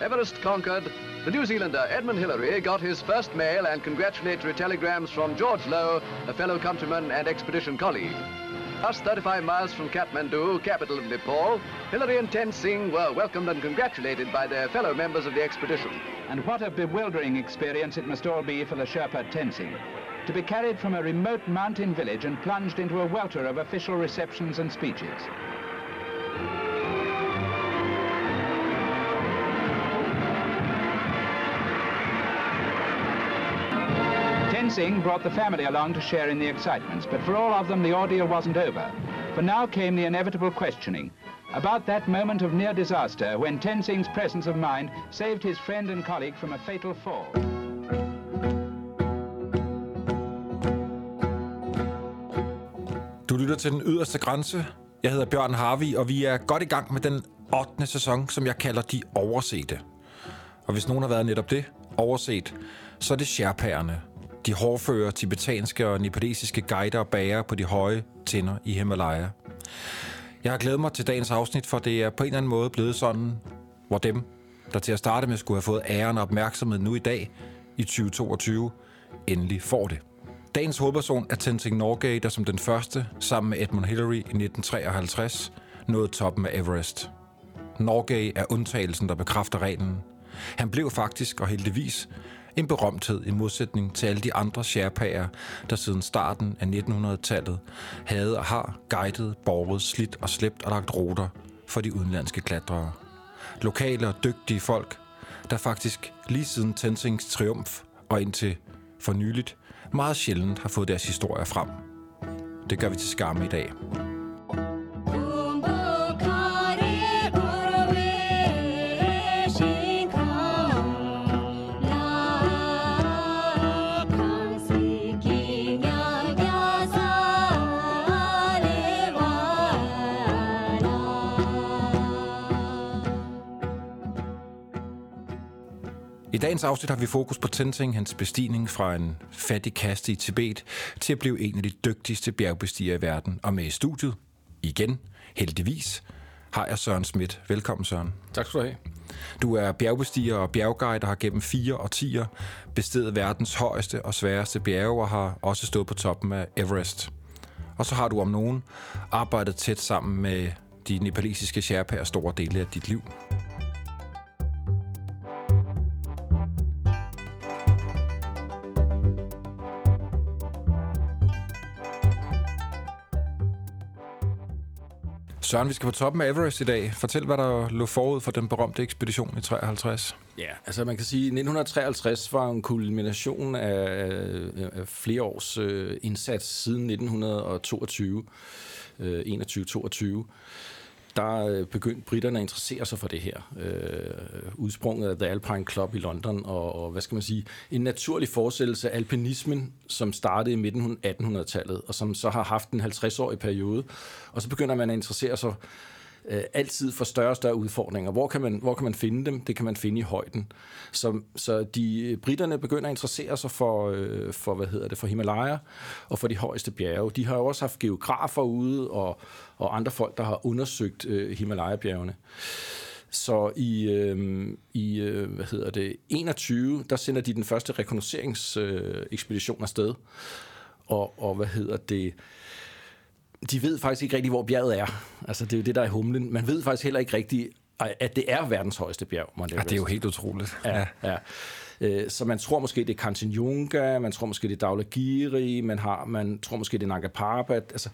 Everest conquered, the New Zealander Edmund Hillary got his first mail and congratulatory telegrams from George Lowe, a fellow countryman and expedition colleague. Just 35 miles from Kathmandu, capital of Nepal, Hillary and Tenzing were welcomed and congratulated by their fellow members of the expedition. And what a bewildering experience it must all be for the Sherpa Tenzing. To be carried from a remote mountain village and plunged into a welter of official receptions and speeches. Singh brought the family along to share in the excitements, but for all of them the ordeal wasn't over. For now came the inevitable questioning about that moment of near disaster when Tenzing's presence of mind saved his friend and colleague from a fatal fall. Du lytter til den yderste grænse. Jeg hedder Bjørn Harvey, og vi er godt i gang med den 8. sæson, som jeg kalder De Oversete. Og hvis nogen har været netop det, overset, så er det Sherpærerne, de hårdføre tibetanske og nepalesiske guider og bager på de høje tinder i Himalaya. Jeg har glædet mig til dagens afsnit, for det er på en eller anden måde blevet sådan, hvor dem, der til at starte med skulle have fået æren og opmærksomhed nu i dag, i 2022, endelig får det. Dagens hovedperson er Tenzing Norgay, der som den første, sammen med Edmund Hillary i 1953, nåede toppen af Everest. Norgay er undtagelsen, der bekræfter reglen. Han blev faktisk, og heldigvis, en berømthed i modsætning til alle de andre sherpaer, der siden starten af 1900-tallet havde og har guidet, borget, slidt og slæbt og lagt ruter for de udenlandske klatrere. Lokale og dygtige folk, der faktisk lige siden Tenzings triumf og indtil for nyligt meget sjældent har fået deres historier frem. Det gør vi til skamme i dag. I dagens afsnit har vi fokus på Tenzing, hans bestigning fra en fattig kaste i Tibet til at blive en af de dygtigste bjergbestigere i verden. Og med i studiet, igen, heldigvis, har jeg Søren Schmidt. Velkommen, Søren. Tak skal du have. Du er bjergbestiger og bjergguide, der har gennem fire årtier besteget verdens højeste og sværeste bjerge og har også stået på toppen af Everest. Og så har du om nogen arbejdet tæt sammen med de nepalesiske sherpaer store dele af dit liv. Søren, vi skal på toppen af Everest i dag. Fortæl, hvad der lå forud for den berømte ekspedition i 53. Ja, altså man kan sige, at 1953 var en kulmination af, af flere års øh, indsats siden 1922, øh, 21-22 der øh, begyndte britterne at interessere sig for det her. Øh, udsprunget af The Alpine Club i London, og, og hvad skal man sige, en naturlig fortsættelse af alpinismen, som startede i midten af 1800-tallet, og som så har haft en 50-årig periode. Og så begynder man at interessere sig øh, altid for større og større udfordringer. Hvor kan, man, hvor kan man finde dem? Det kan man finde i højden. Så, så de britterne begynder at interessere sig for, øh, for, hvad hedder det, for Himalaya og for de højeste bjerge. De har jo også haft geografer ude og, og andre folk, der har undersøgt øh, Himalaya-bjergene. Så i, øh, i øh, hvad hedder det, 21, der sender de den første rekognoseringsekspedition øh, afsted. Og, og hvad hedder det, de ved faktisk ikke rigtig, hvor bjerget er. Altså, det er jo det, der er humlen. Man ved faktisk heller ikke rigtigt, at det er verdens højeste bjerg. Man ja, det er jo helt utroligt. Ja, ja. Øh, så man tror måske, det er Kanchenjunga, man tror måske, det er Dhaulagiri, man, har, man tror måske, det er Nanga Parbat. Altså,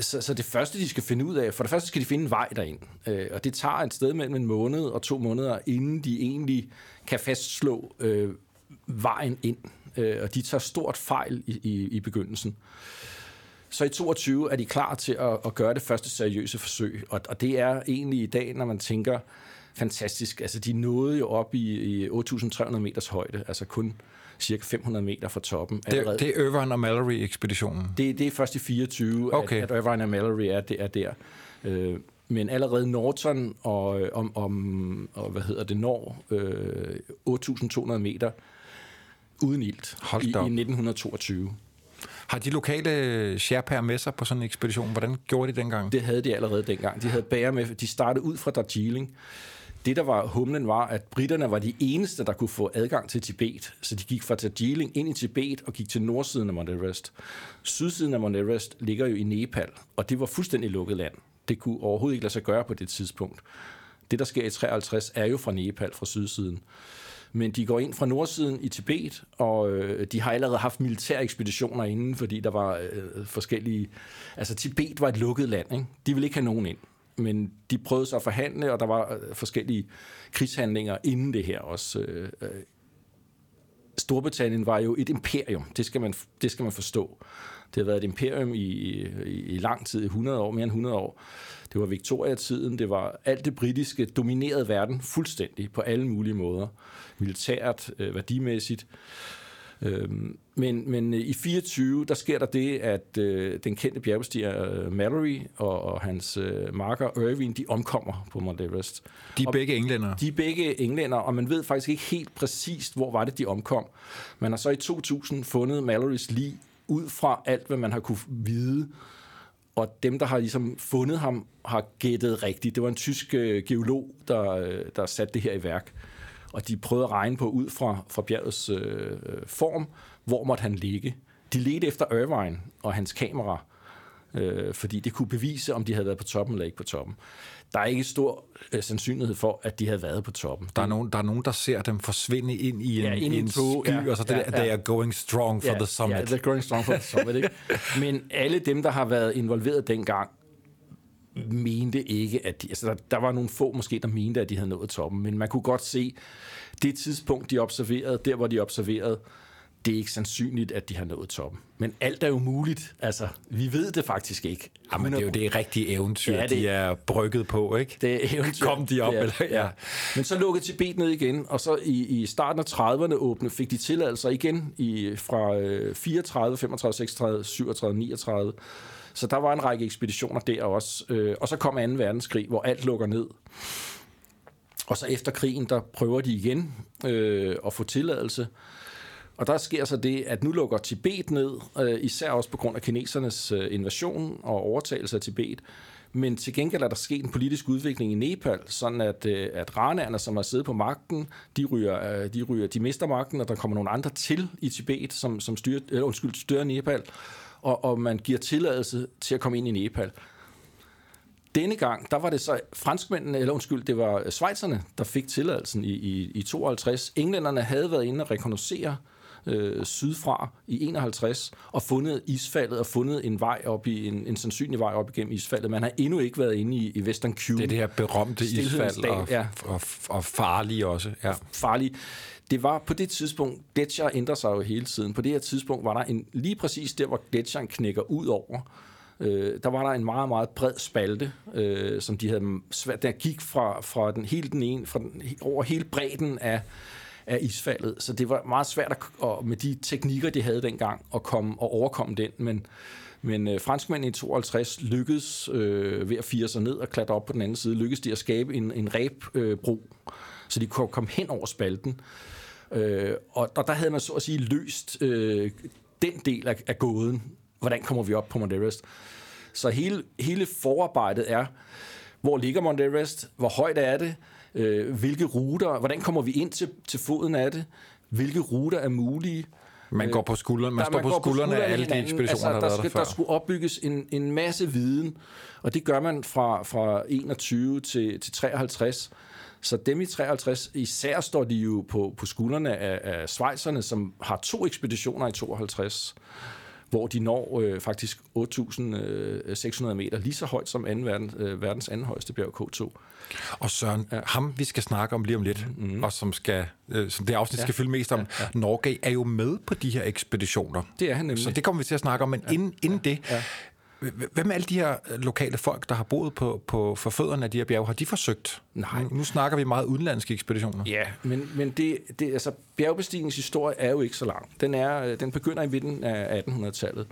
så, så det første, de skal finde ud af, for det første skal de finde en vej derind. Øh, og det tager et sted mellem en måned og to måneder, inden de egentlig kan fastslå øh, vejen ind. Øh, og de tager stort fejl i, i, i begyndelsen. Så i 22 er de klar til at, at gøre det første seriøse forsøg, og, og det er egentlig i dag, når man tænker fantastisk. Altså, de nåede jo op i, i 8.300 meters højde, altså kun cirka 500 meter fra toppen. Det, det er Irvine og Mallory-ekspeditionen? Det, det er først i 24, okay. at, at Irvine og Mallory er, det er der. Øh, men allerede Norton og, om, om, og hvad hedder det, når øh, 8.200 meter uden ilt i, i 1922. Har de lokale Sherpaer med sig på sådan en ekspedition? Hvordan gjorde de dengang? Det havde de allerede dengang. De havde bærer med. De startede ud fra Darjeeling Det, der var humlen, var, at britterne var de eneste, der kunne få adgang til Tibet. Så de gik fra Darjeeling ind i Tibet og gik til nordsiden af Mount Everest. Sydsiden af Mount Everest ligger jo i Nepal, og det var fuldstændig lukket land. Det kunne overhovedet ikke lade sig gøre på det tidspunkt. Det, der sker i 53, er jo fra Nepal, fra sydsiden. Men de går ind fra nordsiden i Tibet, og øh, de har allerede haft militære ekspeditioner inden, fordi der var øh, forskellige... Altså, Tibet var et lukket land, ikke? De ville ikke have nogen ind. Men de prøvede sig at forhandle, og der var øh, forskellige krigshandlinger inden det her også. Øh, øh. Storbritannien var jo et imperium, det skal man, det skal man forstå. Det har været et imperium i, i, i lang tid, i 100 år, mere end 100 år. Det var Victoria-tiden, det var alt det britiske, dominerede verden fuldstændig på alle mulige måder. Militært, øh, værdimæssigt. Øhm, men, men i 24, der sker der det, at øh, den kendte bjergbestiger øh, Mallory og, og hans øh, marker Irving, de omkommer på Mount Everest. De er og begge englænder. De er begge englænder, og man ved faktisk ikke helt præcist, hvor var det, de omkom. Man har så i 2000 fundet Mallorys lig ud fra alt, hvad man har kunne vide. Og dem, der har ligesom fundet ham, har gættet rigtigt. Det var en tysk øh, geolog, der, øh, der satte det her i værk. Og de prøvede at regne på ud fra, fra bjergets øh, øh form, hvor måtte han ligge. De ledte efter Irvine og hans kamera, øh, fordi det kunne bevise, om de havde været på toppen eller ikke på toppen. Der er ikke stor øh, sandsynlighed for, at de havde været på toppen. Der er, nogen, der er nogen, der ser dem forsvinde ind i en, Ja, ind i en sky, ja, og så det ja, der, they ja. are going strong for the summit. Ja, they're going strong for the summit, ikke? Men alle dem, der har været involveret dengang, mente ikke, at de, altså der, der var nogle få måske, der mente, at de havde nået toppen, men man kunne godt se, det tidspunkt, de observerede, der hvor de observerede, det er ikke sandsynligt, at de har nået toppen. Men alt er jo muligt. Altså, vi ved det faktisk ikke. Jamen, det er jo det rigtige eventyr, Ja, ja, det- de er brygget på, ikke? Det er eventyr. Kom de op, er- eller- ja. Men så lukkede Tibet ned igen, og så i, i starten af 30'erne åbne, fik de tilladelser igen i, fra øh, 34, 35, 36, 37, 39. Så der var en række ekspeditioner der også. Øh, og så kom 2. verdenskrig, hvor alt lukker ned. Og så efter krigen, der prøver de igen øh, at få tilladelse. Og der sker så det, at nu lukker Tibet ned, øh, især også på grund af kinesernes øh, invasion og overtagelse af Tibet. Men til gengæld er der sket en politisk udvikling i Nepal, sådan at, øh, at ranerne, som har siddet på magten, de, ryger, øh, de, ryger, de mister magten, og der kommer nogle andre til i Tibet, som, som styrer, øh, undskyld, styrer Nepal, og, og man giver tilladelse til at komme ind i Nepal. Denne gang, der var det så franskmændene, eller undskyld, det var øh, schweizerne, der fik tilladelsen i, i, i 52. Englænderne havde været inde og rekognosere øh, sydfra i 51 og fundet isfaldet og fundet en vej op i en, en sandsynlig vej op igennem isfaldet. Man har endnu ikke været inde i, i Western Cube. Det er det her berømte isfald, dal, og, ja. og, og farlige også. Ja. farlig. Det var på det tidspunkt, gletsjer ændrer sig jo hele tiden. På det her tidspunkt var der en, lige præcis der, hvor gletsjeren knækker ud over, øh, der var der en meget, meget bred spalte, øh, som de havde svært, der gik fra, fra den hele den ene, fra den, over hele bredden af, af isfaldet. Så det var meget svært at, at, med de teknikker, de havde dengang, at komme og overkomme den. Men, men øh, franskmændene i 52 lykkedes øh, ved at fire sig ned og klatre op på den anden side, lykkedes de at skabe en, en ræbbro, øh, bro, så de kunne komme hen over spalten. Øh, og, og der havde man så at sige løst øh, den del af, af gåden. Hvordan kommer vi op på Mount Everest? Så hele, hele forarbejdet er, hvor ligger Mount Everest? Hvor højt er det? Øh, hvilke ruter? Hvordan kommer vi ind til, til foden af det? Hvilke ruter er mulige? Man går på skuldrene, man Der- står på går skuldrene af alle de ekspeditioner, der har der, været der skal, før. der skulle opbygges en, en masse viden, og det gør man fra, fra 21 til, til 53. Så dem i 53, især står de jo på, på skuldrene af, af Schweizerne, som har to ekspeditioner i 52, hvor de når øh, faktisk 8.600 meter, lige så højt som anden verden, øh, verdens anden højeste bjerg, K2. Og Søren, ja. ham vi skal snakke om lige om lidt, Mhm. mm-hmm. og som, skal, øh, som det afsnit ja. skal fylde mest om, ja, ja. Norge er jo med på de her ekspeditioner. Det er han nemlig. Så det kommer vi til at snakke om, men ja. inden, inden det, ja. Hvem er alle de her øh, lokale folk, der har boet på, på forfødderne af de her bjerge? Har de forsøgt? Nej. Nu, nu snakker vi meget udenlandske ekspeditioner. Ja, men, men det, det, altså, bjergbestigningens historie er jo ikke så lang. Den, er, øh, den begynder i midten af 1800-tallet.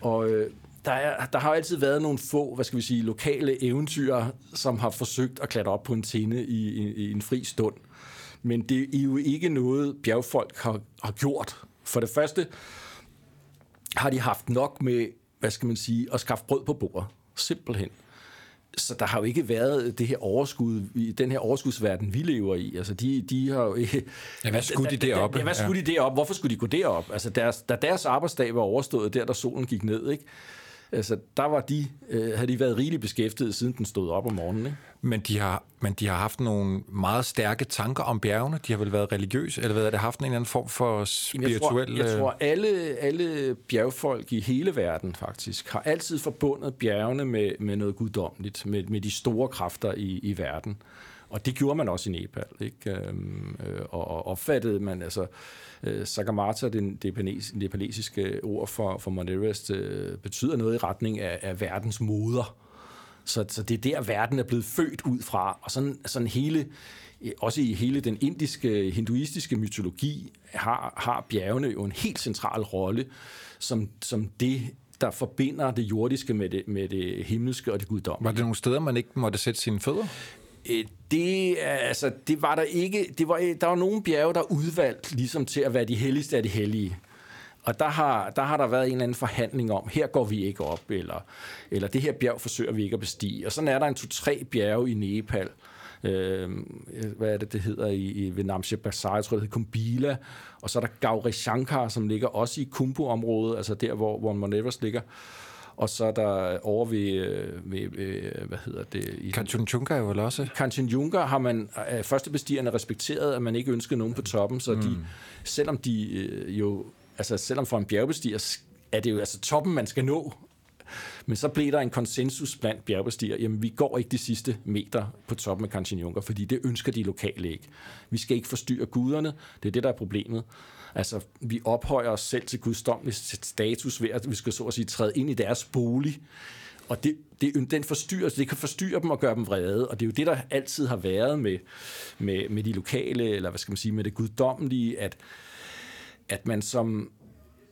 Og øh, der, er, der har jo altid været nogle få, hvad skal vi sige, lokale eventyr, som har forsøgt at klatre op på en tinde i, i, i en fri stund. Men det er jo ikke noget, bjergfolk har, har gjort. For det første har de haft nok med, hvad skal man sige, at skaffe brød på bordet. Simpelthen. så der har jo ikke været det her overskud, i den her overskudsverden, vi lever i. Altså, de, de har jo ikke... Ja, hvad skulle de derop? Ja, hvad skulle de derop? Hvorfor skulle de gå derop? Altså, deres, da deres arbejdsdag var overstået, der, der solen gik ned, ikke? Altså, der var de, øh, havde de været rigeligt beskæftiget, siden den stod op om morgenen. Ikke? Men, de har, men de har haft nogle meget stærke tanker om bjergene. De har vel været religiøse, eller hvad har det haft en eller anden form for spirituel... Jeg tror, jeg tror alle, alle bjergfolk i hele verden faktisk har altid forbundet bjergene med, med noget guddommeligt, med, med de store kræfter i, i verden. Og det gjorde man også i Nepal. Ikke? Øhm, øh, og, og opfattede man, altså, øh, Sagamata, det, det nepalesiske ord for, for Mount Everest, øh, betyder noget i retning af, af verdens moder. Så, så det er der, verden er blevet født ud fra. Og sådan, sådan hele, også i hele den indiske, hinduistiske mytologi, har, har bjergene jo en helt central rolle som, som det, der forbinder det jordiske med det, med det himmelske og det guddommelige. Var det nogle steder, man ikke måtte sætte sine fødder? Øh, det, altså, det var der ikke. Det var, øh, der var nogle bjerge, der udvalgt ligesom til at være de helligste af de hellige. Og der har, der har der været en eller anden forhandling om, her går vi ikke op, eller, eller det her bjerg forsøger vi ikke at bestige. Og sådan er der en to-tre bjerge i Nepal. Øh, hvad er det, det hedder i, i ved Namche Bazaar, jeg tror, det hedder Kumbila. Og så er der Gauri Shankar, som ligger også i Kumbu-området, altså der, hvor, hvor Mount Everest ligger. Og så er der over ved, øh, ved, ved hvad hedder det? I Kanchenjunga jo vel også? Kanchenjunga har man af førstebestigerne respekteret, at man ikke ønsker nogen på toppen, så mm. de, selvom de øh, jo, altså selvom for en bjergbestiger, er det jo altså toppen, man skal nå, men så blev der en konsensus blandt bjergbestiger, jamen vi går ikke de sidste meter på toppen af Kanchenjunga, fordi det ønsker de lokale ikke. Vi skal ikke forstyrre guderne, det er det, der er problemet. Altså, vi ophøjer os selv til guddommelig status ved, at vi skal så at sige træde ind i deres bolig. Og det, det, den forstyrrer, det kan forstyrre dem og gøre dem vrede, og det er jo det, der altid har været med, med, med de lokale, eller hvad skal man sige, med det guddommelige, at, at man som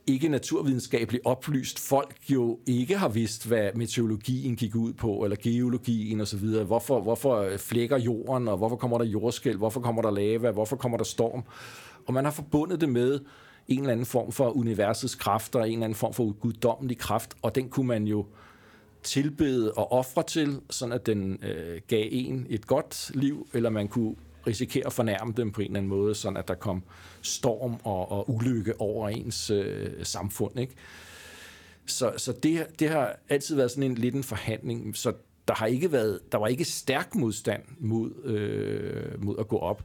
ikke naturvidenskabeligt oplyst folk jo ikke har vidst, hvad meteorologien gik ud på, eller geologien osv. Hvorfor, hvorfor flækker jorden, og hvorfor kommer der jordskæl, hvorfor kommer der lava, hvorfor kommer der storm. Og man har forbundet det med en eller anden form for universets kræfter, en eller anden form for guddommelig kraft, og den kunne man jo tilbede og ofre til, sådan at den øh, gav en et godt liv, eller man kunne risikere at fornærme dem på en eller anden måde, sådan at der kom storm og, og ulykke over ens øh, samfund. Ikke? Så, så det, det har altid været sådan en lidt en forhandling, så der har ikke været, der var ikke stærk modstand mod, øh, mod at gå op,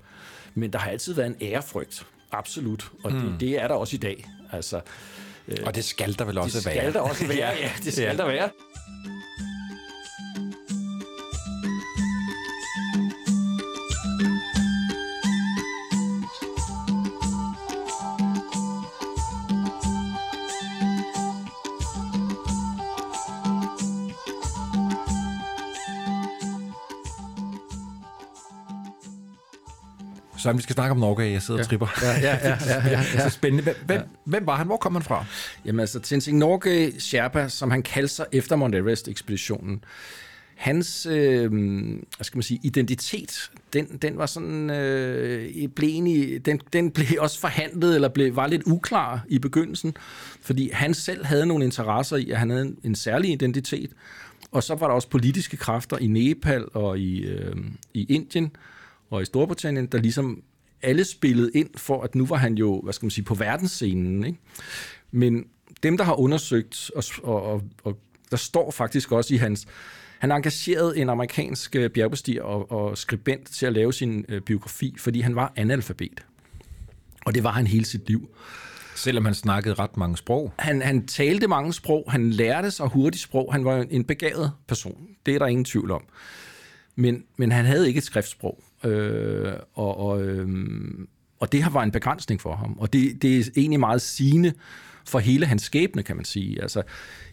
men der har altid været en ærefrygt, absolut, og mm. det, det er der også i dag. Altså, øh, og det skal der vel også være. Det skal der også være, ja, det skal ja. der være. Så vi skal snakke om Norge, jeg sidder ja. og tripper. Ja, ja, ja. ja, ja, ja. så spændende. Hvem, ja. hvem var han? Hvor kom han fra? Jamen altså, Tenzing Norge Sherpa, som han kaldte sig efter Mount Everest-ekspeditionen, hans øh, hvad skal man sige, identitet, den, den var sådan, øh, blev egentlig, den, den blev også forhandlet, eller blev, var lidt uklar i begyndelsen, fordi han selv havde nogle interesser i, at han havde en, en særlig identitet, og så var der også politiske kræfter i Nepal og i, øh, i Indien, og i Storbritannien, der ligesom alle spillede ind for, at nu var han jo, hvad skal man sige, på verdensscenen. Ikke? Men dem, der har undersøgt, og, og, og der står faktisk også i hans... Han engagerede en amerikansk øh, bjergbestiger og, og skribent til at lave sin øh, biografi, fordi han var analfabet. Og det var han hele sit liv. Selvom han snakkede ret mange sprog? Han, han talte mange sprog, han lærte sig hurtigt sprog, han var en begavet person. Det er der ingen tvivl om. Men, men han havde ikke et skriftsprog. Øh, og, og, øh, og det har var en begrænsning for ham. Og det, det er egentlig meget sigende for hele hans skæbne, kan man sige. Altså,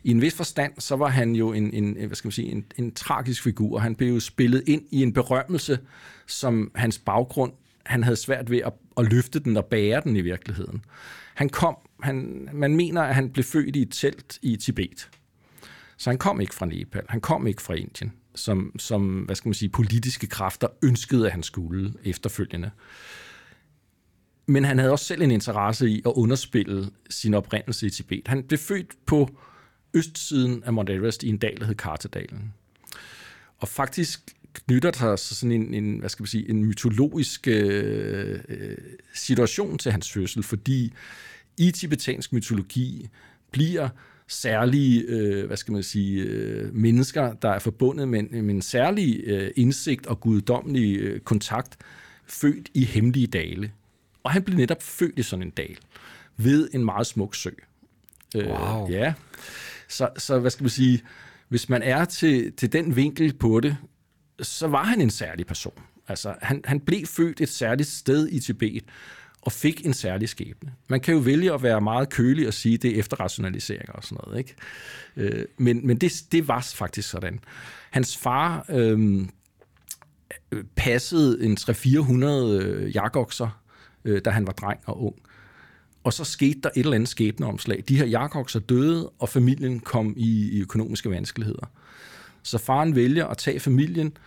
I en vis forstand, så var han jo en, en, hvad skal man sige, en, en tragisk figur. Han blev jo spillet ind i en berømmelse, som hans baggrund, han havde svært ved at, at løfte den og bære den i virkeligheden. Han kom, han, man mener, at han blev født i et telt i Tibet. Så han kom ikke fra Nepal, han kom ikke fra Indien som, som hvad skal man sige, politiske kræfter ønskede, at han skulle efterfølgende. Men han havde også selv en interesse i at underspille sin oprindelse i Tibet. Han blev født på østsiden af Mount Everest i en dal, der hed Kartedalen. Og faktisk knytter der sig sådan en, en, hvad skal man sige, en mytologisk øh, øh situation til hans fødsel, fordi i tibetansk mytologi bliver særlige, øh, hvad skal man sige, øh, mennesker, der er forbundet med en, med en særlig øh, indsigt og guddommelig øh, kontakt, født i hemmelige dale. Og han blev netop født i sådan en dal, ved en meget smuk sø. Øh, wow. Ja. Så, så hvad skal man sige, hvis man er til, til den vinkel på det, så var han en særlig person. Altså, han, han blev født et særligt sted i Tibet, og fik en særlig skæbne. Man kan jo vælge at være meget kølig og sige, det er efterrationalisering og sådan noget. Ikke? Øh, men men det, det var faktisk sådan. Hans far øh, passede en 300-400 øh, jakokser, øh, da han var dreng og ung. Og så skete der et eller andet skæbneomslag. De her jakokser døde, og familien kom i, i økonomiske vanskeligheder. Så faren vælger at tage familien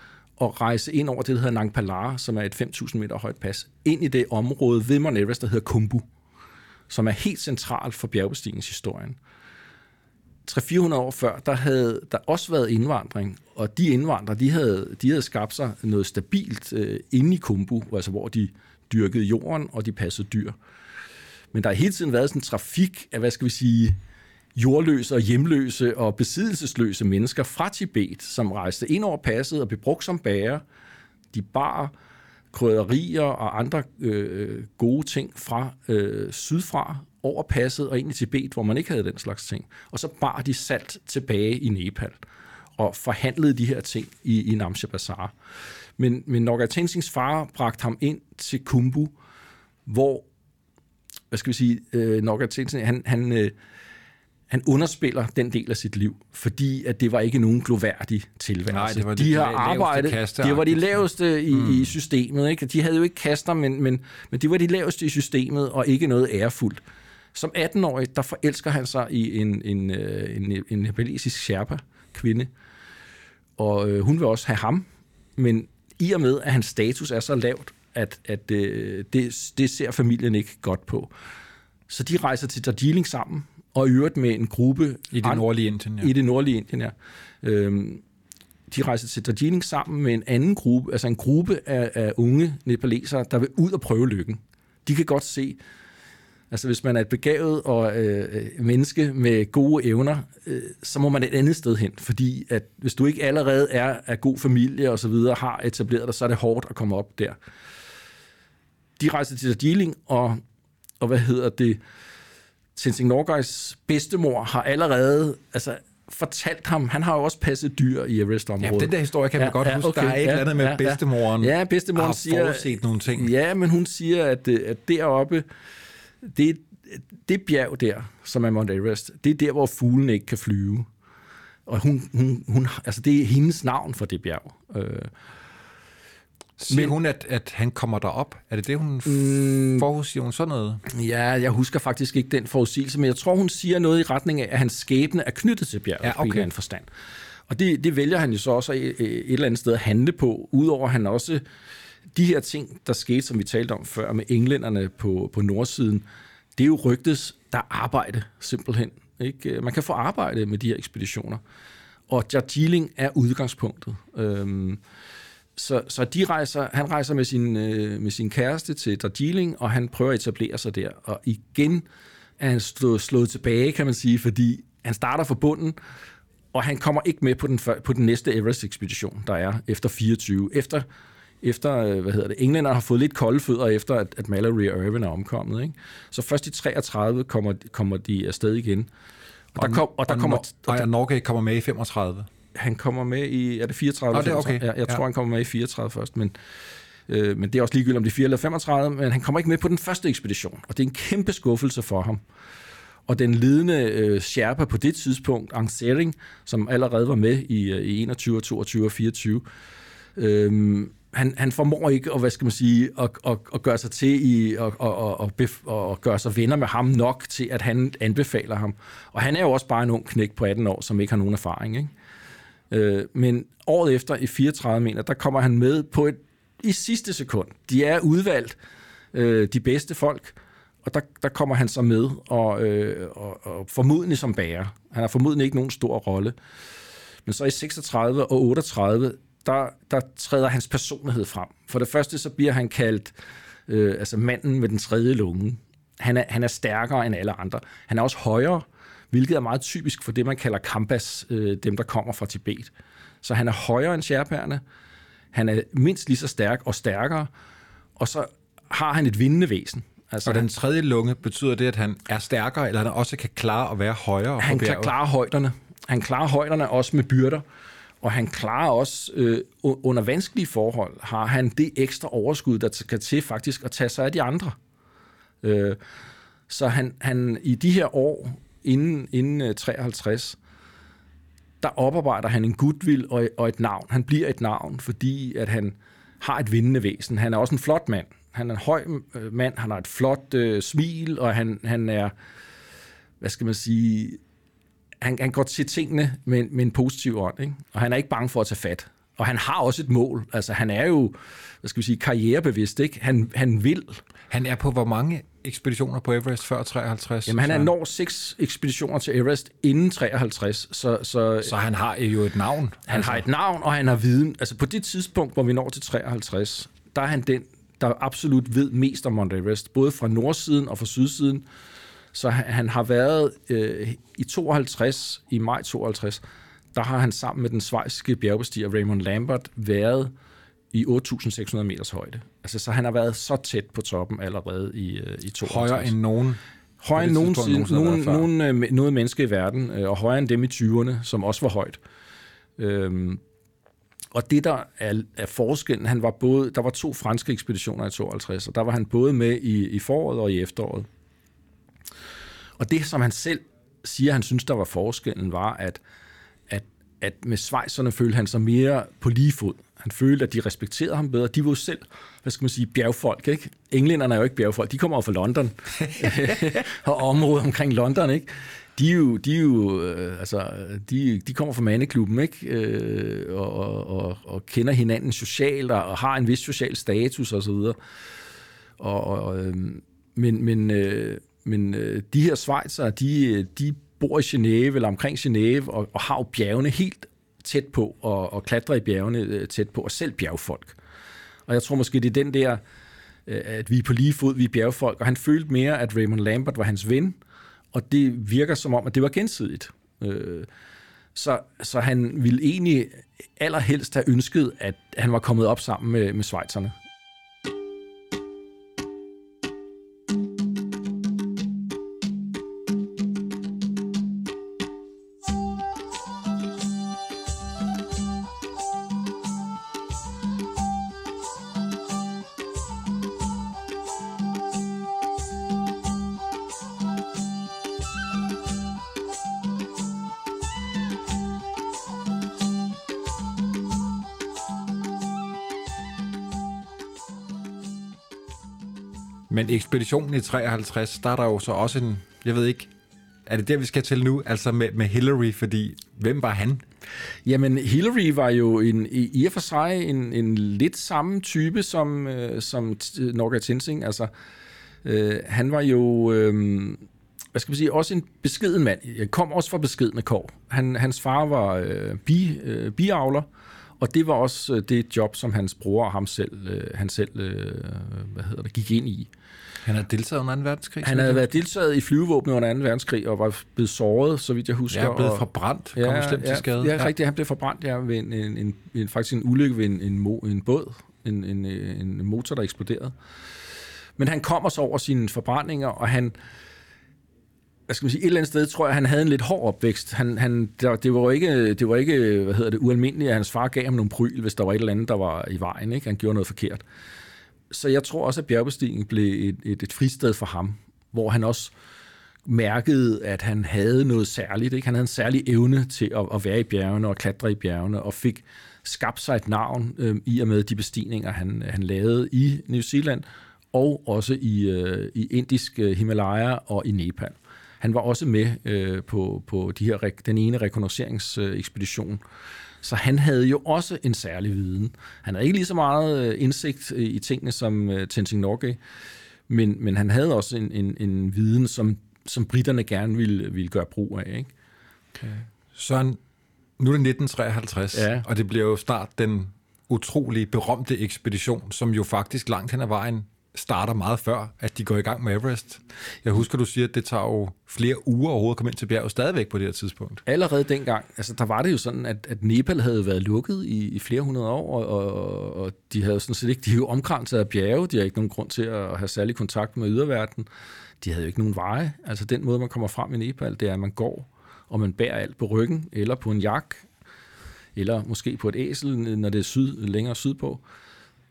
og rejse ind over det, der hedder Nang Palar, som er et 5.000 meter højt pas, ind i det område ved Mount Everest, der hedder Kumbu, som er helt centralt for bjergbestigningshistorien. 300-400 år før, der havde der også været indvandring, og de indvandrere, de havde, de havde skabt sig noget stabilt øh, inde i Kumbu, altså hvor de dyrkede jorden, og de passede dyr. Men der har hele tiden været sådan en trafik af, hvad skal vi sige, jordløse og hjemløse og besiddelsesløse mennesker fra Tibet, som rejste ind over passet og blev brugt som bærer. De bar krydderier og andre øh, gode ting fra øh, sydfra over passet og ind i Tibet, hvor man ikke havde den slags ting. Og så bar de salt tilbage i Nepal og forhandlede de her ting i, i Namche Bazaar. Men, men Noga Tenzings far bragte ham ind til Kumbu, hvor, hvad skal vi sige, øh, Noga Tenzing, han, han, øh, han underspiller den del af sit liv, fordi at det var ikke nogen gloværdig tilværelse. Nej, det var de, de har arbejdet, det var de laveste i, mm. i systemet. Ikke? De havde jo ikke kaster, men, men, men de var de laveste i systemet, og ikke noget ærefuldt. Som 18-årig, der forelsker han sig i en, en, øh, en, en nepalesisk sherpa kvinde, og øh, hun vil også have ham, men i og med, at hans status er så lavt, at, at øh, det, det ser familien ikke godt på. Så de rejser til Darjeeling sammen, og i øvrigt med en gruppe... I det nordlige Indien, ja. I det nordlige Indien, ja. Øhm, de rejser til Darjeeling sammen med en anden gruppe, altså en gruppe af, af unge nepalesere, der vil ud og prøve lykken. De kan godt se, altså hvis man er et begavet og øh, menneske med gode evner, øh, så må man et andet sted hen, fordi at hvis du ikke allerede er af god familie og så videre, har etableret dig, så er det hårdt at komme op der. De rejser til Darjeeling, og, og hvad hedder det, Tenzing Norgais bedstemor har allerede altså, fortalt ham, han har jo også passet dyr i Everest-området. Ja, den der historie kan man ja, godt huske. Okay, der er et ja, eller andet med ja, bedstemoren. Ja, bedstemoren har siger... forudset nogle ting. Ja, men hun siger, at, at deroppe, det, det bjerg der, som er Mount Everest, det er der, hvor fuglen ikke kan flyve. Og hun, hun, hun, altså det er hendes navn for det bjerg. Øh, Siger Men, hun, at, at han kommer derop? Er det det, hun mm, forudsiger hun sådan noget? Ja, jeg husker faktisk ikke den forudsigelse, men jeg tror, hun siger noget i retning af, at hans skæbne er knyttet til bjerget ja, okay. på en forstand. Og det, det vælger han jo så også et, et eller andet sted at handle på, udover at han også de her ting, der skete, som vi talte om før, med englænderne på, på nordsiden, det er jo rygtes, der er arbejde, simpelthen. Ikke? Man kan få arbejde med de her ekspeditioner. Og Darjeeling er udgangspunktet. Øhm, så, så de rejser, han rejser med sin, øh, med sin kæreste til Darjeeling, og han prøver at etablere sig der. Og igen er han slået, slået tilbage, kan man sige, fordi han starter fra bunden, og han kommer ikke med på den, på den næste Everest-ekspedition, der er efter 24. Efter, efter øh, hvad hedder det, englænder har fået lidt kolde fødder efter, at, at Mallory og Irvin er omkommet. Ikke? Så først i 33 kommer, kommer de afsted igen. Og, og der, kom, og der og kommer... Og, og Norge kommer med i 35 han kommer med i, er det 34? Oh, det er okay. Jeg, jeg ja. tror, han kommer med i 34 først, men, øh, men det er også ligegyldigt, om det er 4 eller 35, men han kommer ikke med på den første ekspedition, og det er en kæmpe skuffelse for ham. Og den ledende øh, Sherpa på det tidspunkt, Ang Sering, som allerede var med i, øh, i 21, 22 og 24, øh, han, han formår ikke at, hvad skal man sige, at, at, at gøre sig til i at, at, at, at gøre sig venner med ham nok til, at han anbefaler ham. Og han er jo også bare en ung knæk på 18 år, som ikke har nogen erfaring. Ikke? Øh, men året efter, i 34 mener, der kommer han med på et i sidste sekund. De er udvalgt, øh, de bedste folk, og der, der kommer han så med, og, øh, og, og formodentlig som bærer. Han har formodentlig ikke nogen stor rolle. Men så i 36 og 38, der, der træder hans personlighed frem. For det første så bliver han kaldt øh, altså manden med den tredje lunge. Han er, han er stærkere end alle andre. Han er også højere, hvilket er meget typisk for det, man kalder kambas, øh, dem der kommer fra Tibet. Så han er højere end sherpærne, han er mindst lige så stærk og stærkere, og så har han et vindende væsen. Altså, og den tredje lunge, betyder det, at han er stærkere, eller han også kan klare at være højere Han kan klare højderne. Han klarer højderne også med byrder, og han klarer også øh, under vanskelige forhold, har han det ekstra overskud, der skal til faktisk at tage sig af de andre. Øh, så han, han i de her år, inden, inden øh, 53, der oparbejder han en goodwill og, og et navn. Han bliver et navn, fordi at han har et vindende væsen. Han er også en flot mand. Han er en høj øh, mand, han har et flot øh, smil, og han, han er, hvad skal man sige, han, han går til tingene med, med en positiv ånd, ikke? og han er ikke bange for at tage fat. Og han har også et mål. Altså, han er jo, hvad skal vi sige, karrierebevidst, ikke? Han, han vil. Han er på hvor mange ekspeditioner på Everest før 53? Jamen, han er når seks ekspeditioner til Everest inden 53. Så, så, så han har jo et navn? Han altså. har et navn, og han har viden. Altså, på det tidspunkt, hvor vi når til 53, der er han den, der absolut ved mest om Mount Everest, både fra nordsiden og fra sydsiden. Så han, han har været øh, i 52, i maj 52, der har han sammen med den svejsiske bjergbestiger Raymond Lambert været i 8.600 meters højde. Altså, så han har været så tæt på toppen allerede i, øh, i 52. Højere end nogen? Højere end nogen, nogen, nogen, nogen, øh, noget menneske i verden, øh, og højere end dem i 20'erne, som også var højt. Øhm, og det, der er, er forskellen, han var både, der var to franske ekspeditioner i 52, og der var han både med i, i foråret og i efteråret. Og det, som han selv siger, han synes, der var forskellen, var, at, at, med svejserne følte han sig mere på lige fod. Han følte, at de respekterede ham bedre. De var jo selv, hvad skal man sige, bjergfolk, ikke? Englænderne er jo ikke bjergfolk, de kommer jo fra London, og området omkring London, ikke? de er jo, de er jo øh, altså, de, de kommer fra mandeklubben, ikke? Øh, og, og, og, og kender hinanden socialt, og, og har en vis social status og så videre. Og, og, øh, men, men, øh, men øh, de her svejser, de, de bor i Genève, eller omkring Genève, og, og har jo bjergene helt tæt på, og, og klatrer i bjergene øh, tæt på, og selv bjergfolk. Og jeg tror måske, det er den der, øh, at vi er på lige fod, vi er bjergfolk, og han følte mere, at Raymond Lambert var hans ven, og det virker som om, at det var gensidigt. Øh, så, så han ville egentlig allerhelst have ønsket, at han var kommet op sammen med, med Schweizerne. Men ekspeditionen i 53, der er der jo så også en, jeg ved ikke, er det der, vi skal til nu? Altså med, med Hillary, fordi hvem var han? Jamen, Hillary var jo en, i, i og for sig en, en lidt samme type som, øh, som Norga Tinsing. Altså, øh, han var jo, øh, hvad skal man sige, også en beskeden mand. Jeg kom også fra beskedende kår. Han, hans far var øh, bi, øh, biavler, og det var også øh, det job, som hans bror og ham selv, øh, han selv øh, hvad hedder det, gik ind i. Han har deltaget under 2. verdenskrig? Han havde været deltaget i flyvevåbnet under 2. verdenskrig og var blevet såret, så vidt jeg husker. Ja, blevet forbrændt, kom ja, slemt ja, til skade. Ja, ja, rigtigt. Han blev forbrændt ja, ved en, en, en, en, faktisk en ulykke ved en, en, mo, en båd, en, en, en motor, der eksploderede. Men han kommer så over sine forbrændinger, og han, hvad skal man sige, et eller andet sted tror jeg, han havde en lidt hård opvækst. Han, han, der, det, var ikke, det var ikke, hvad hedder det, ualmindeligt, at hans far gav ham nogle pryl, hvis der var et eller andet, der var i vejen. Ikke? Han gjorde noget forkert så jeg tror også, at bjergbestigningen blev et, et, et fristed for ham, hvor han også mærkede, at han havde noget særligt. Ikke? Han havde en særlig evne til at, at være i bjergene og klatre i bjergene, og fik skabt sig et navn øh, i og med de bestigninger, han, han lavede i New Zealand, og også i, øh, i indisk øh, Himalaya og i Nepal. Han var også med øh, på, på de her, den ene rekognoseringsekspedition, så han havde jo også en særlig viden. Han havde ikke lige så meget øh, indsigt øh, i tingene som øh, Tenzing Norgay, men, men han havde også en, en, en viden, som, som britterne gerne ville, ville gøre brug af. Ikke? Okay. Søren, Nu er det 1953, Ja. og det bliver jo snart den utrolig berømte ekspedition, som jo faktisk langt hen ad vejen starter meget før, at de går i gang med Everest. Jeg husker, du siger, at det tager jo flere uger overhovedet at komme ind til bjerget stadigvæk på det her tidspunkt. Allerede dengang, altså der var det jo sådan, at, at Nepal havde været lukket i, i flere hundrede år, og, og, og de havde sådan set ikke, de er jo omkranset af bjerge, de har ikke nogen grund til at have særlig kontakt med yderverdenen. De havde jo ikke nogen veje. Altså den måde, man kommer frem i Nepal, det er, at man går, og man bærer alt på ryggen, eller på en jak, eller måske på et æsel, når det er syd, længere sydpå.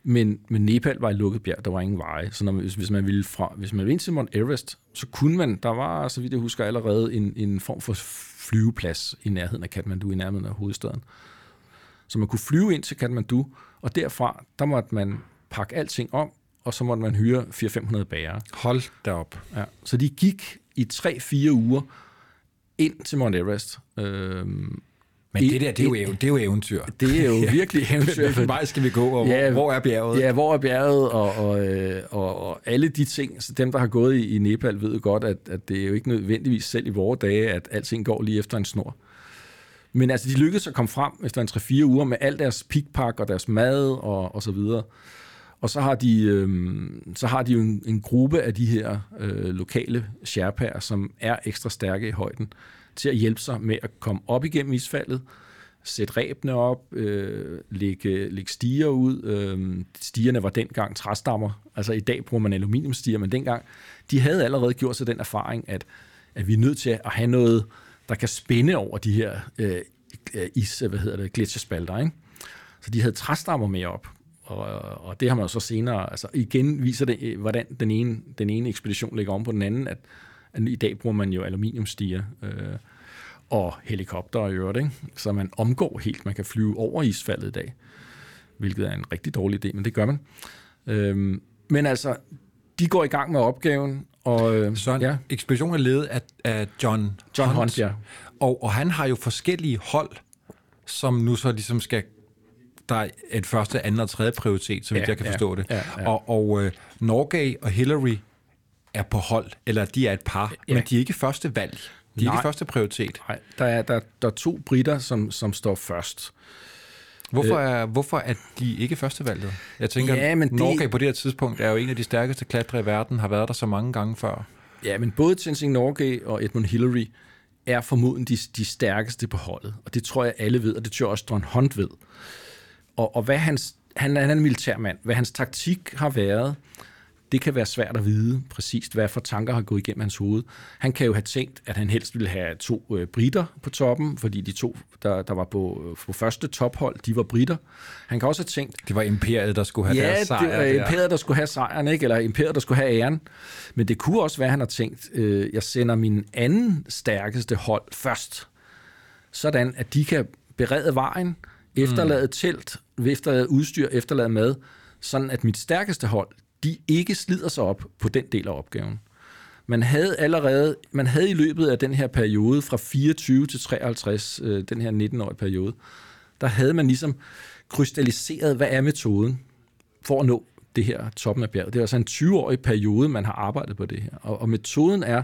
Men, men Nepal var et lukket bjerg, der var ingen veje. Så når man, hvis, hvis man ville fra, hvis man ville ind til Mount Everest, så kunne man, der var, så vidt jeg husker, allerede en, en form for flyveplads i nærheden af Kathmandu, i nærheden af hovedstaden. Så man kunne flyve ind til Kathmandu, og derfra, der måtte man pakke alting om, og så måtte man hyre 400-500 bærere. Hold da op. Ja. Så de gik i 3-4 uger ind til Mount Everest. Øhm, Men I- det der, det er jo, det er jo eventyr. det er jo virkelig eventyr. Hvilken vej skal vi gå, og Ja, ja, hvor er bjerget? Ja, hvor er bjerget, og, og, øh, og, og alle de ting. Så dem, der har gået i, i Nepal, ved jo godt, at, at det er jo ikke nødvendigvis selv i vores dage, at alting går lige efter en snor. Men altså, de lykkedes at komme frem efter en 3-4 uger med al deres pikpak og deres mad og, og så videre. Og så har de, øh, så har de jo en, en gruppe af de her øh, lokale sherpaer, som er ekstra stærke i højden, til at hjælpe sig med at komme op igennem isfaldet, sætte ræbene op, øh, lægge, lægge stiger ud. Øh, stierne var dengang træstammer. Altså i dag bruger man aluminiumstiger, men dengang, de havde allerede gjort sig den erfaring, at, at vi er nødt til at have noget, der kan spænde over de her øh, øh is, hvad hedder det, gletsjerspalter, ikke? Så de havde træstammer med op. Og, og det har man jo så senere, altså igen viser det, øh, hvordan den ene, den ene ekspedition ligger om på den anden, at i dag bruger man jo aluminiumstiger øh, og helikopter i øvrigt, ikke? så man omgår helt, man kan flyve over isfaldet i dag, hvilket er en rigtig dårlig idé, men det gør man. Øhm, men altså, de går i gang med opgaven, og øh, ja, ekspeditionen er ledet af, af John, John Hunt, ja. Og, og han har jo forskellige hold, som nu så ligesom skal... Der er et første, anden og tredje prioritet, så vidt Ja, jeg kan ja, forstå det. ja, ja. Og, og øh, Norgay og Hillary er på hold, eller de er et par, Ja. men de er ikke første valg. De er Nej. ikke første prioritet. Nej, der er, der, der er to britter, som, som står først. Hvorfor er, hvorfor er de ikke førstevalget? Jeg tænker, Ja, men det- Norgay på det her tidspunkt er jo en af de stærkeste klatrere i verden, har været der så mange gange før. Ja, men både Tenzing Norgay og Edmund Hillary er formodentlig de, de stærkeste på holdet. Og det tror jeg alle ved, og det tror jeg også John Hunt ved. Og, og hvad hans, han, han er en militærmand. Hvad hans taktik har været, det kan være svært at vide præcist, hvad for tanker har gået igennem hans hoved. Han kan jo have tænkt, at han helst ville have to øh, britter på toppen, fordi de to, der, der var på, øh, på første tophold, de var britter. Han kan også have tænkt, Det var imperiet, der skulle have ja, deres det sejr. var der. imperiet, der skulle have sejren, ikke? eller imperiet, der skulle have æren. Men det kunne også være, at han har tænkt, øh, jeg sender min anden stærkeste hold først, sådan at de kan berede vejen, efterlade mm. telt, efterlade udstyr, efterlade mad, sådan at mit stærkeste hold, de ikke slider sig op på den del af opgaven. Man havde allerede, man havde i løbet af den her periode fra 24 til 53, øh, den her 19-årige periode, der havde man ligesom krystalliseret, hvad er metoden for at nå det her toppen af bjerget. Det er altså en 20-årig periode, man har arbejdet på det her. Og, og metoden er,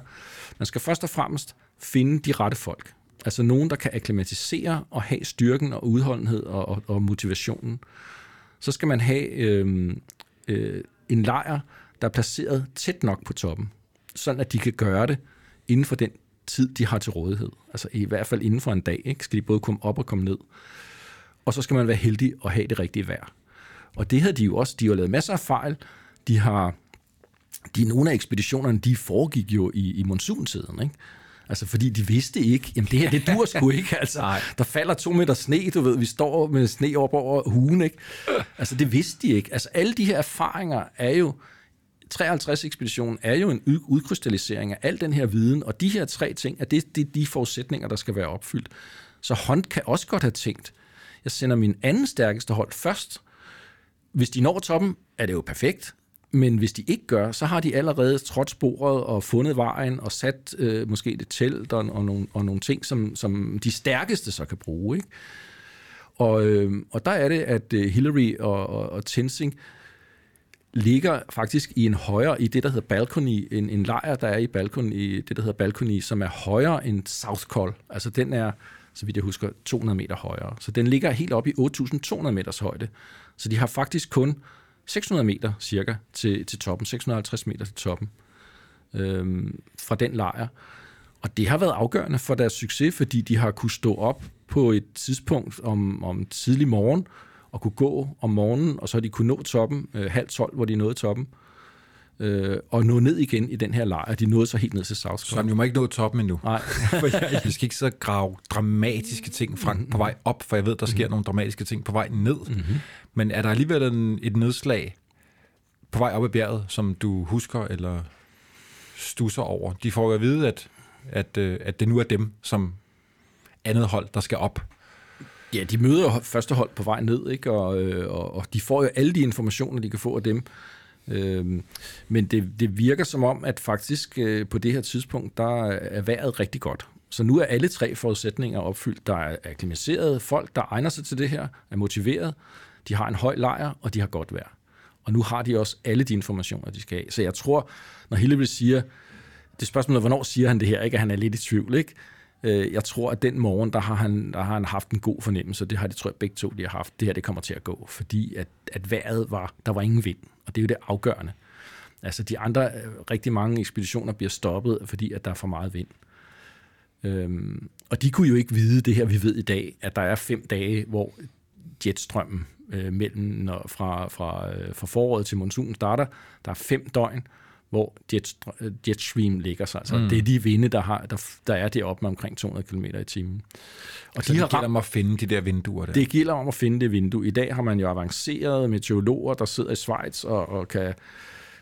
man skal først og fremmest finde de rette folk. Altså nogen, der kan akklimatisere og have styrken og udholdenhed og, og, og motivationen. Så skal man have øhm, øh, øh, en lejr, der er placeret tæt nok på toppen, sådan at de kan gøre det inden for den tid, de har til rådighed. Altså i hvert fald inden for en dag, ikke? skal de både komme op og komme ned. Og så skal man være heldig og have det rigtige vejr. Og det havde de jo også. De har lavet masser af fejl. De har de, nogle af ekspeditionerne, de foregik jo i, i monsuntiden, ikke? Altså, fordi de vidste ikke, jamen det her, det dur sgu ikke, altså. Nej. Der falder to meter sne, du ved, vi står med sne op over hugen, ikke? Altså, det vidste de ikke. Altså, alle de her erfaringer er jo, 53-ekspeditionen er jo en ud- udkrystallisering af al den her viden, og de her tre ting, er det, det er de forudsætninger, der skal være opfyldt. Så Hunt kan også godt have tænkt, jeg sender min anden stærkeste hold først, hvis de når toppen, er det jo perfekt. Men hvis de ikke gør, så har de allerede trådt sporet og fundet vejen og sat øh, måske et telt og, og, nogle, og nogle ting, som, som de stærkeste så kan bruge. Ikke? Og, øh, og der er det, at øh, Hillary og, og, og Tenzing ligger faktisk i en højere, i det, der hedder balcony, en, en lejr, der er i balcony, i det, der hedder balcony, som er højere end South Col. Altså den er så vidt jeg husker, 200 meter højere. Så den ligger helt oppe i 8.200 meters højde. Så de har faktisk kun 600 meter cirka til, til toppen, 650 meter til toppen øh, fra den lejr. Og det har været afgørende for deres succes, fordi de har kunne stå op på et tidspunkt om, om tidlig morgen, og kunne gå om morgenen, og så har de kunne nå toppen, øh, halv 12, hvor de nåede toppen, øh, og nå ned igen i den her lejr. De nåede så helt ned til South Så vi må ikke nå toppen endnu. Nej. for jeg, jeg skal ikke så grave dramatiske ting fra, på vej op, for jeg ved, der sker mm-hmm. nogle dramatiske ting på vej ned. Mm-hmm. Men er der alligevel en, et nedslag på vej op ad bjerget, som du husker eller stusser over? De får jo at vide, at, at, øh, at det nu er dem, som andet hold, der skal op. Ja, de møder første hold på vej ned, ikke? Og, øh, og, og de får jo alle de informationer, de kan få af dem. Øhm, men det, det virker som om, at faktisk øh, på det her tidspunkt, der er vejret rigtig godt. Så nu er alle tre forudsætninger opfyldt. Der er akklimatiseret folk, der egner sig til det her, er motiveret, de har en høj lejr, og de har godt vejr. Og nu har de også alle de informationer, de skal have. Så jeg tror, når Hillery siger, det spørgsmål er, hvornår siger han det her, ikke? at han er lidt i tvivl, ikke? Øh, jeg tror, at den morgen, der har, han, der har han haft en god fornemmelse, det har de, tror jeg, begge to, de har haft. Det her, det kommer til at gå, fordi at, at vejret var, der var ingen vind, og det er jo det afgørende. Altså de andre, øh, rigtig mange ekspeditioner bliver stoppet, fordi at der er for meget vind. Øhm, og de kunne jo ikke vide det her, vi ved i dag, at der er fem dage, hvor jetstrømmen øh, mellem når, fra, fra, øh, fra foråret til monsunen starter. Der er fem døgn, hvor jet, jetstream ligger sig. Altså, mm. Det er de vinde, der, har, der, der er deroppe med omkring 200 km i timen. Og så de det gælder om at finde de der vinduer der? Det gælder om at finde det vindue. I dag har man jo avancerede meteorologer, der sidder i Schweiz og, og kan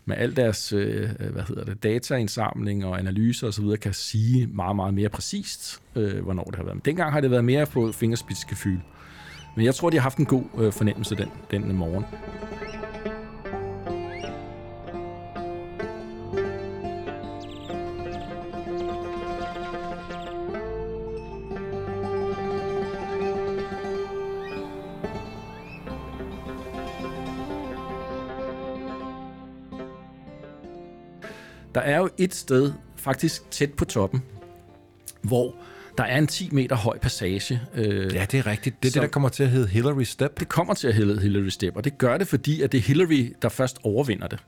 med al deres øh, hvad hedder det, dataindsamling og analyser osv., kan sige meget, meget mere præcist, øh, hvornår det har været. Men dengang har det været mere på fingerspidsgefyl. Men jeg tror, de har haft en god øh, fornemmelse den, den morgen. Der er jo et sted, faktisk tæt på toppen, hvor der er en 10 meter høj passage. Øh, ja, det er rigtigt. Det er det, der kommer til at hedde Hillary Step. Det kommer til at hedde Hillary Step, og det gør det, fordi at det er Hillary, der først overvinder det.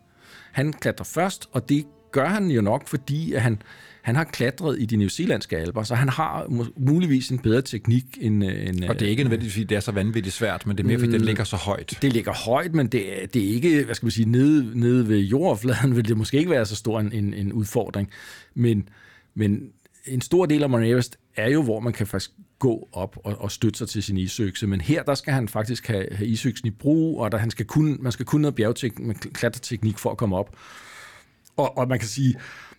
Han klatrer først, og det gør han jo nok, fordi at han, han har klatret i de newzealandske alber, så han har muligvis en bedre teknik end... Øh, end og det er ikke nødvendigvis, fordi det er så vanvittigt svært, men det er mere, fordi det mm. ligger så højt. Det ligger højt, men det, det er ikke, hvad skal man sige, nede, nede ved jordoverfladen vil det måske ikke være så stor en, en, en udfordring. Men, men en stor del af Mount Everest er jo, hvor man kan faktisk gå op og, og støtte sig til sin isøkse. Men her, der skal han faktisk have, have isøksen i brug, og der, han skal kun, man skal kunne noget bjergteknik, klatreteknik for at komme op. Og, og man kan sige,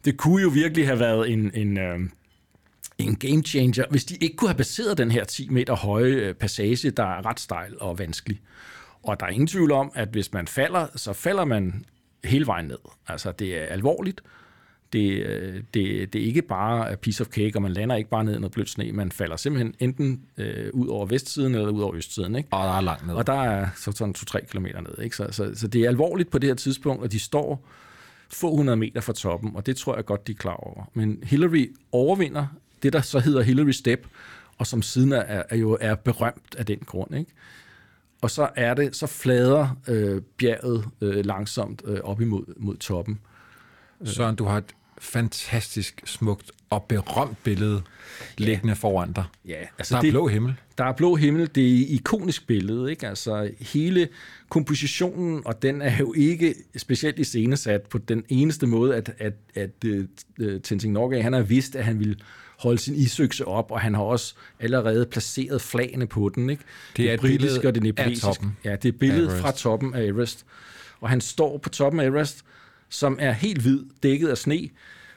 det kunne jo virkelig have været en, en, øh, en game changer, hvis de ikke kunne have baseret den her 10 meter høje øh, passage, der er ret stejl og vanskelig. Og der er ingen tvivl om, at hvis man falder, så falder man hele vejen ned. Altså, det er alvorligt. Det, øh, det, det er ikke bare a piece of cake, og man lander ikke bare ned i noget blødt sne. Man falder simpelthen enten øh, ud over vestsiden eller ud over østsiden. Ikke? Og der er langt ned. Og der er så sådan 2-3 km ned. Ikke? Så, så, så det er alvorligt på det her tidspunkt, og de står få hundrede meter fra toppen, og det tror jeg godt, de er klar over. Men Hillary overvinder det, der så hedder Hillary Step, og som siden er, er jo er berømt af den grund. Ikke? Og så er det, så flader øh, bjerget øh, langsomt øh, op imod mod toppen. Søren, du har et fantastisk smukt og berømt billede liggende ja. foran dig. Ja, altså der er det, blå himmel. Der er blå himmel. Det er et ikonisk billede. Ikke? Altså hele kompositionen, og den er jo ikke specielt iscenesat på den eneste måde, at, at, at uh, Tenzing Norgay, han har vidst, at han ville holde sin isøkse op, og han har også allerede placeret flagene på den. Ikke? Det, det er et billede og det nepalesiske. Ja, det er billedet fra toppen af Everest. Og han står på toppen af Everest, som er helt hvid, dækket af sne,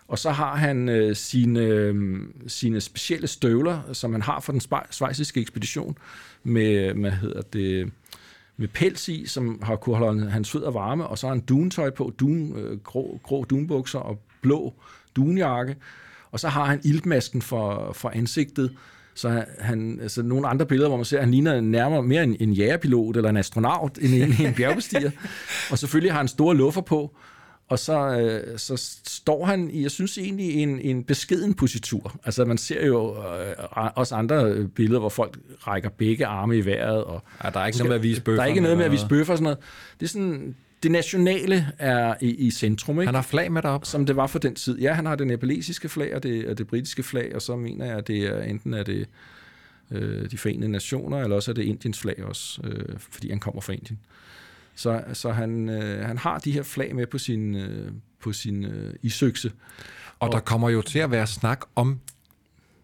og så har han øh, sine, øh, sine specielle støvler, som han har for den svejsiske ekspedition, med, hvad hedder det, med pels i, som har kunne holde hans fødder varme, og så har han duntøj på, dun, øh, grå, grå dunbukser og blå dunjakke, og så har han iltmasken for, for ansigtet, så han, altså nogle andre billeder, hvor man ser, at han ligner nærmere mere en, en jægerpilot eller en astronaut end en, en bjergbestiger. og selvfølgelig har han store luffer på, Og så, øh, så står han i, jeg synes egentlig, en, en beskeden positur. Altså man ser jo øh, også andre billeder, hvor folk rækker begge arme i vejret. Og ja, der er ikke noget med at vise bøffer. Der er ikke noget med at vise bøffer og sådan noget. Det er sådan, det nationale er i, i centrum. Ikke? Han har flag med derop. Som det var for den tid. Ja, han har det nepalesiske flag og det, og det britiske flag, og så mener jeg, at det er enten er det øh, de forenede nationer, eller også er det Indiens flag også, øh, fordi han kommer fra Indien. Så, så han, øh, han har de her flag med på sin, øh, på sin øh, isøkse. Og, og der kommer jo til at være snak om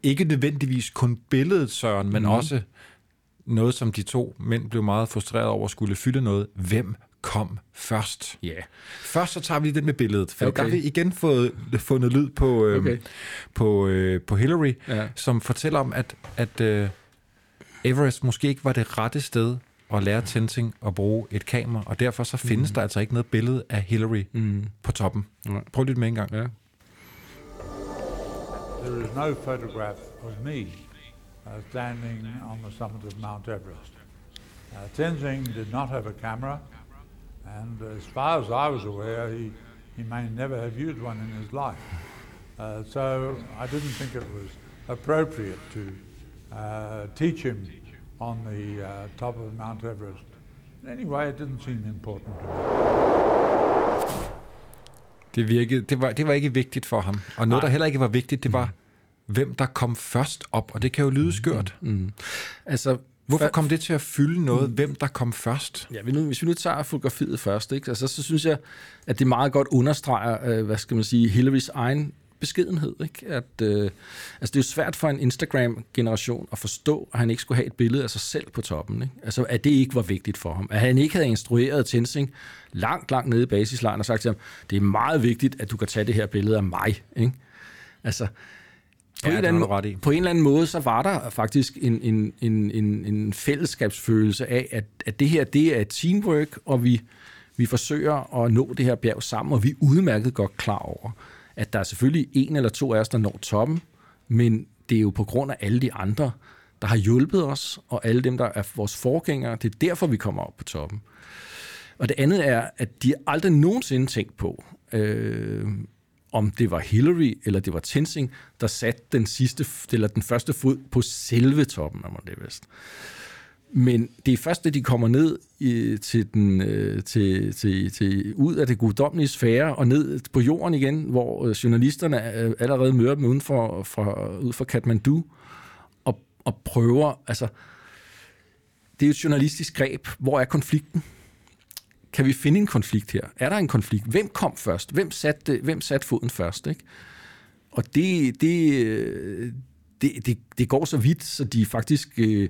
ikke nødvendigvis kun billedet, Søren, men mm. også noget, som de to mænd blev meget frustreret over, skulle fylde noget. Hvem kom først? Ja. Yeah. Først så tager vi den med billedet, for okay. der har vi igen fået fundet lyd på, øh, okay. på, øh, på Hillary, ja. som fortæller om, at, at øh, Everest måske ikke var det rette sted at lære Tenzing at bruge et kamera, og derfor så findes mm. der altså ikke noget billede af Hillary mm. på toppen. Mm. Prøv lidt med en gang. Ja. There is no photograph of me uh, standing on the summit of Mount Everest. Uh, Tenzing did not have a camera, and as far as I was aware, he, he may never have used one in his life. Uh, so I didn't think it was appropriate to uh, teach him on the uh, top of Mount Everest. Anyway, it didn't seem important to me. Det, virkede, det, var, det var ikke vigtigt for ham. Og noget, Nej. der heller ikke var vigtigt, det var, hvem der kom først op. Og det kan jo lyde skørt. Mm. Mm. Altså, Hvorfor kom det til at fylde noget, mm. hvem der kom først? Ja, hvis vi nu tager fotografiet først, ikke? Altså, så synes jeg, at det meget godt understreger, øh, hvad skal man sige, Hillarys egen beskedenhed. Ikke? At, øh, altså det er jo svært for en Instagram-generation at forstå, at han ikke skulle have et billede af sig selv på toppen. Ikke? Altså at det ikke var vigtigt for ham. At han ikke havde instrueret Tensing langt, langt nede i basislejen og sagt til ham, det er meget vigtigt, at du kan tage det her billede af mig. Ikke? Altså, på, ja, en eller anden, på en eller anden måde, så var der faktisk en, en, en, en, en fællesskabsfølelse af, at, at det her, det er teamwork, og vi, vi forsøger at nå det her bjerg sammen, og vi er udmærket godt klar over, at der er selvfølgelig en eller to af os, der når toppen, men det er jo på grund af alle de andre, der har hjulpet os, og alle dem, der er vores forgængere. Det er derfor, vi kommer op på toppen. Og det andet er, at de aldrig nogensinde tænkt på, øh, om det var Hillary eller det var Tenzing, der satte den sidste eller den første fod på selve toppen af Mount Everest. Men det er først, da de kommer ned i, til, den, øh, til, til, til, ud af det guddommelige sfære og ned på jorden igen, hvor øh, journalisterne øh, allerede møder dem uden for, fra, ud for Kathmandu og, og prøver, altså, det er et journalistisk greb. Hvor er konflikten? Kan vi finde en konflikt her? Er der en konflikt? Hvem kom først? Hvem satte, hvem satte foden først? Ikke? Og det, det, øh, det, det, det går så vidt, så de faktisk øh,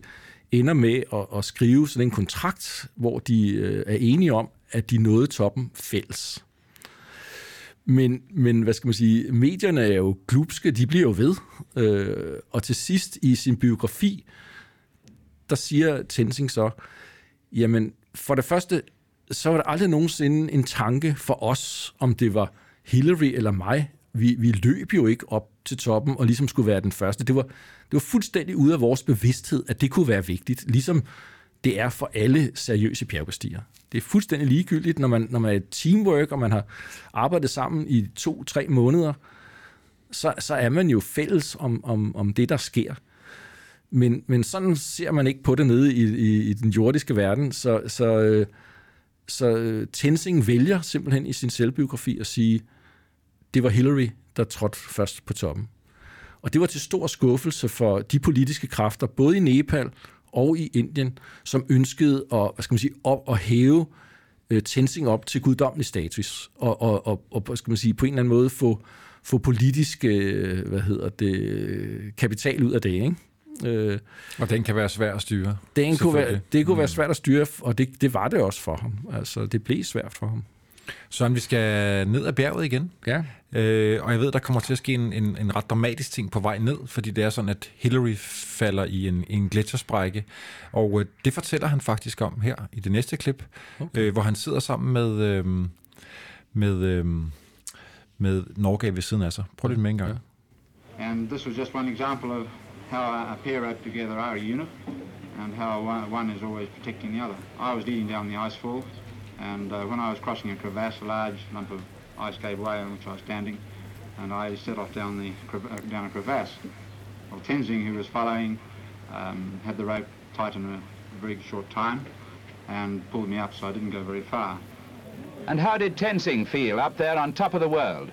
ender med at, at skrive sådan en kontrakt, hvor de øh, er enige om, at de nåede toppen fælles. Men, men hvad skal man sige, medierne er jo glupske, de bliver jo ved. Øh, og til sidst i sin biografi, der siger Tensing så, jamen for det første, så var der aldrig nogensinde en tanke for os, om det var Hillary eller mig. Vi, vi løb jo ikke op til toppen og ligesom skulle være den første. Det var, det var fuldstændig ude af vores bevidsthed, at det kunne være vigtigt, ligesom det er for alle seriøse bjergbestiger. Det er fuldstændig ligegyldigt, når man, når man er et teamwork, og man har arbejdet sammen i to-tre måneder, så, så er man jo fælles om, om, om det, der sker. Men, men sådan ser man ikke på det nede i, i, i den jordiske verden, så, så, øh, så Tensing Tenzing vælger simpelthen i sin selvbiografi at sige, det var Hillary, der trådte først på toppen. Og det var til stor skuffelse for de politiske kræfter, både i Nepal og i Indien, som ønskede at, hvad skal man sige, op at hæve øh, Tenzing op til guddommelig status, og, og, og, og skal man sige, på en eller anden måde få, få politisk øh, hvad hedder det, kapital ud af det. Ikke? Øh, og den kan være svær at styre? Den kunne være, det kunne være mm. svært at styre, og det, det var det også for ham. Altså, det blev svært for ham. Så vi skal ned ad bjerget igen. Ja. Øh, og jeg ved, der kommer til at ske en, en, en ret dramatisk ting på vej ned, fordi det er sådan, at Hillary falder i en, en gletsjersprække. Og øh, det fortæller han faktisk om her i det næste klip, okay. øh, hvor han sidder sammen med, øh, med, øh, med Norge ved siden af sig. Prøv lidt med en gang. Ja. And this was just one example of how a pair roped together are a unit and how one is always protecting the other. I was leading down the ice fall And uh, when I was crossing a crevasse, a large lump of ice gave way on which I was standing, and I set off down the uh, down a crevasse. Well, Tenzing, who was following, um, had the rope tightened in a very short time and pulled me up, so I didn't go very far. And how did Tenzing feel up there on top of the world?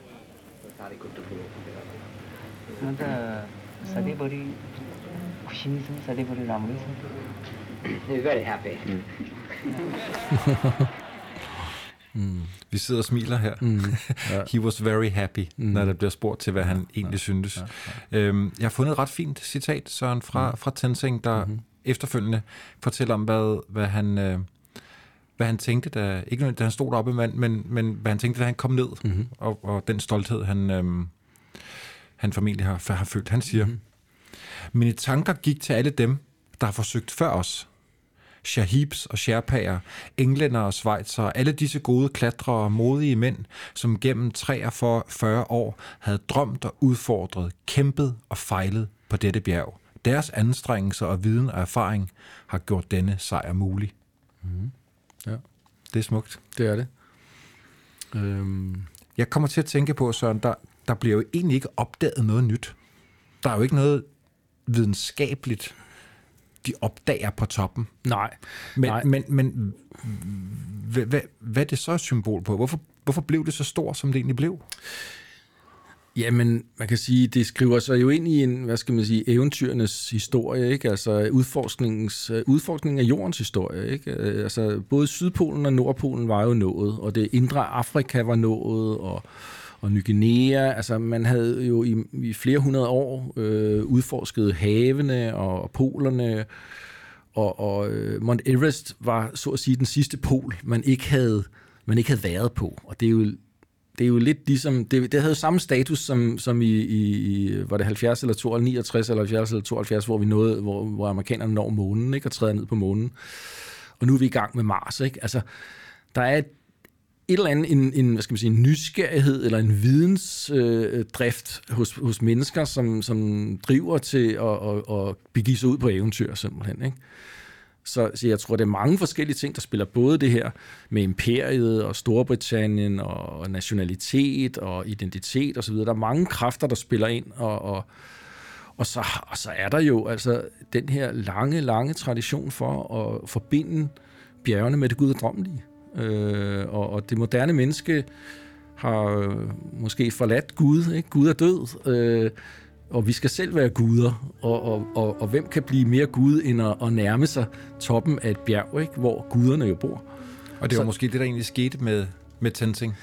He's very happy. Vi sidder og smiler her. Mm, ja. He was very happy, mm. når der bliver spurgt til, hvad han egentlig ja, syntes. Ja, ja. Øhm, jeg har fundet et ret fint citat, Søren, fra, mm. fra Tenzing, der mm-hmm. efterfølgende fortæller om, hvad, hvad han... Øh, hvad han tænkte, da, ikke da han stod deroppe, men, men, men hvad han tænkte, da han kom ned, mm-hmm. og, og den stolthed, han, øhm, han formentlig har, har følt. Han siger, mm-hmm. mine tanker gik til alle dem, der har forsøgt før os. Shahibs og Sherpager, englænder og svejser, alle disse gode klatrere og modige mænd, som gennem 43 år havde drømt og udfordret, kæmpet og fejlet på dette bjerg. Deres anstrengelser og viden og erfaring har gjort denne sejr mulig. Mm. Ja. Det er smukt. Det er det. Øhm. Jeg kommer til at tænke på, Søren, der, der bliver jo egentlig ikke opdaget noget nyt. Der er jo ikke noget videnskabeligt, de opdager på toppen. Nej. Men, Nej. men, men hvad, hvad, hvad er det så et symbol på? Hvorfor, hvorfor blev det så stort, som det egentlig blev? Jamen, man kan sige, det skriver sig jo ind i en, hvad skal man sige, eventyrenes historie, ikke? Altså udforskningens, udforskningen af jordens historie, ikke? Altså både Sydpolen og Nordpolen var jo nået, og det indre Afrika var nået, og, og Ny Guinea, altså man havde jo i, i flere hundrede år øh, udforsket havene og, og polerne, og, og øh, Mount Everest var så at sige den sidste pol, man ikke havde, man ikke havde været på, og det er jo det er jo lidt ligesom, det, det havde samme status som, som i, i, var det 70 eller 62, 69 eller 70 eller 72, hvor vi nåede, hvor, hvor amerikanerne når månen, ikke, og træder ned på månen. Og nu er vi i gang med Mars, ikke? Altså, der er et, et eller andet, en, en, hvad skal man sige, en nysgerrighed eller en vidensdrift øh, hos, hos mennesker, som, som driver til at, at, at begive sig ud på eventyr, simpelthen, ikke? Så, så jeg tror, det er mange forskellige ting, der spiller både det her med imperiet og Storbritannien og nationalitet og identitet osv. Der er mange kræfter, der spiller ind, og, og, og, så, og så er der jo altså den her lange, lange tradition for at forbinde bjergene med det guddommelige. Øh, og, og det moderne menneske har måske forladt Gud, ikke? Gud er død, øh, og vi skal selv være guder, og, og, og, og hvem kan blive mere gud end at, at nærme sig toppen af et bjerg, ikke? hvor guderne jo bor. Og det var Så, måske det, der egentlig skete med, med Tenzing.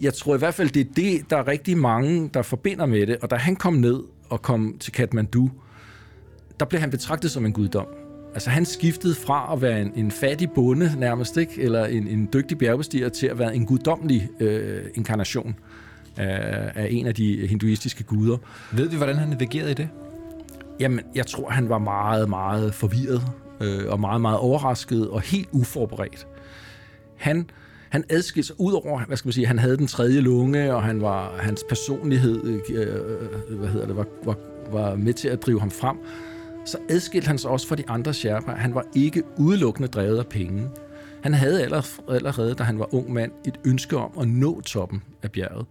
Jeg tror i hvert fald, det er det, der er rigtig mange, der forbinder med det. Og da han kom ned og kom til Kathmandu, der blev han betragtet som en guddom. Altså han skiftede fra at være en, en fattig bonde nærmest, ikke? eller en, en dygtig bjergbestiger, til at være en guddommelig øh, inkarnation af, af en af de hinduistiske guder. Ved vi, hvordan han navigerede i det? Jamen, jeg tror, han var meget, meget forvirret øh, og meget, meget overrasket og helt uforberedt. Han, han adskilte sig ud over, hvad skal man sige, han havde den tredje lunge, og han var, hans personlighed øh, hvad hedder det, var, var, var med til at drive ham frem. Så adskilte han sig også fra de andre sherpaer. Han var ikke udelukkende drevet af penge. Han havde allerede, da han var ung mand, et ønske om at nå toppen af bjerget.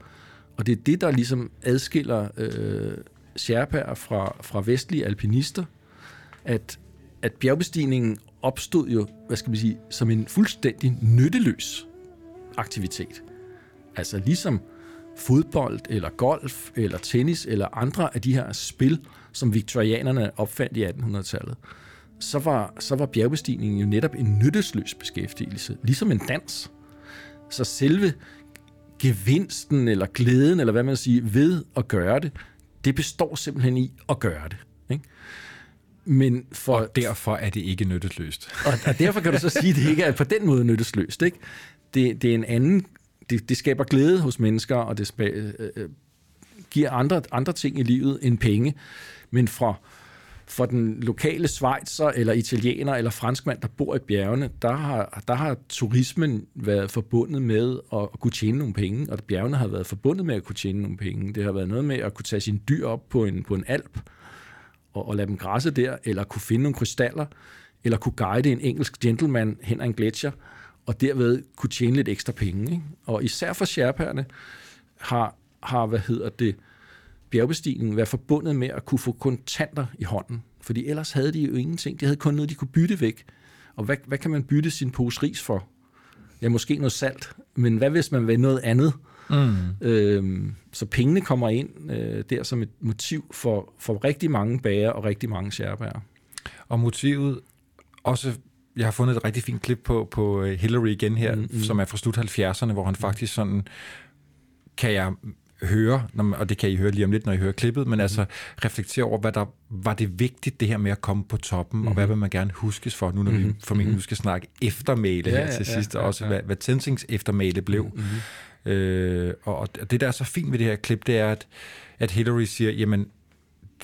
Og det er det, der ligesom adskiller øh, Sherpaer fra, fra vestlige alpinister, at, at bjergbestigningen opstod jo, hvad skal man sige, som en fuldstændig nytteløs aktivitet. Altså ligesom fodbold, eller golf, eller tennis, eller andre af de her spil, som viktorianerne opfandt i 1800-tallet, så var, så var bjergbestigningen jo netop en nyttesløs beskæftigelse, ligesom en dans. Så selve gevinsten eller glæden, eller hvad man siger, ved at gøre det, det består simpelthen i at gøre det. Ikke? Men for, og derfor er det ikke nyttesløst. Og, og derfor kan du så sige, at det ikke er på den måde nyttesløst. Ikke? Det, det er en anden... Det, det skaber glæde hos mennesker, og det øh, øh, giver andre, andre ting i livet end penge. Men fra, for den lokale svejser, eller italiener, eller franskmand, der bor i bjergene, der har, der har turismen været forbundet med at kunne tjene nogle penge, og bjergene har været forbundet med at kunne tjene nogle penge. Det har været noget med at kunne tage sine dyr op på en, på en alp, og, og lade dem græsse der, eller kunne finde nogle krystaller, eller kunne guide en engelsk gentleman hen ad en gletscher, og derved kunne tjene lidt ekstra penge. Ikke? Og især for Sherpaerne har, har, hvad hedder det, bjergbestigningen været forbundet med at kunne få kontanter i hånden. Fordi ellers havde de jo ingenting. De havde kun noget, de kunne bytte væk. Og hvad, hvad kan man bytte sin pose ris for? Ja, måske noget salt. Men hvad hvis man vil noget andet? Mm. Øhm, så pengene kommer ind øh, der som et motiv for, for rigtig mange bager og rigtig mange sherbager. Og motivet også jeg har fundet et rigtig fint klip på, på øh, Hillary igen her, mm, mm. som er fra slut 70'erne, hvor han faktisk sådan, kan jeg høre, og det kan I høre lige om lidt, når I hører klippet, men mm. altså reflektere over, hvad der var det vigtigt, det her med at komme på toppen, mm. og hvad mhm. vil man gerne huskes for, nu når mm. vi mhm. formentlig nu skal snakke eftermæle ja, her til ja, sidst, ja, og også ja. hvad, hvad Tensings eftermæle blev. Mm. Øh, og, og det, der er så fint ved det her klip, det er, at, at Hillary siger, jamen,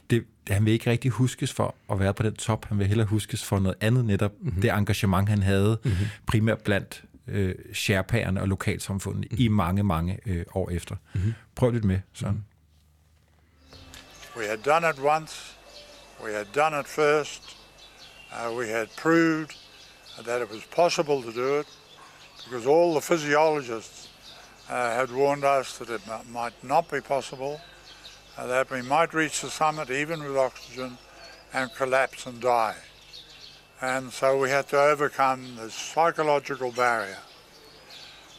det, han vil ikke rigtig huskes for at være på den top. Han vil hellere huskes for noget andet netop. Mm-hmm. Det engagement, han havde, mm-hmm. primært blandt øh, sherpagerne og lokalsamfundet mm-hmm. i mange, mange øh, år efter. Mm-hmm. Prøv lidt med, sådan. We had done it once. We had done it first. Uh, we had proved that it was possible to do it because all the physiologists uh, had warned us that it might not be possible. Uh, that we might reach the summit even with oxygen and collapse and die. And so we had to overcome this psychological barrier.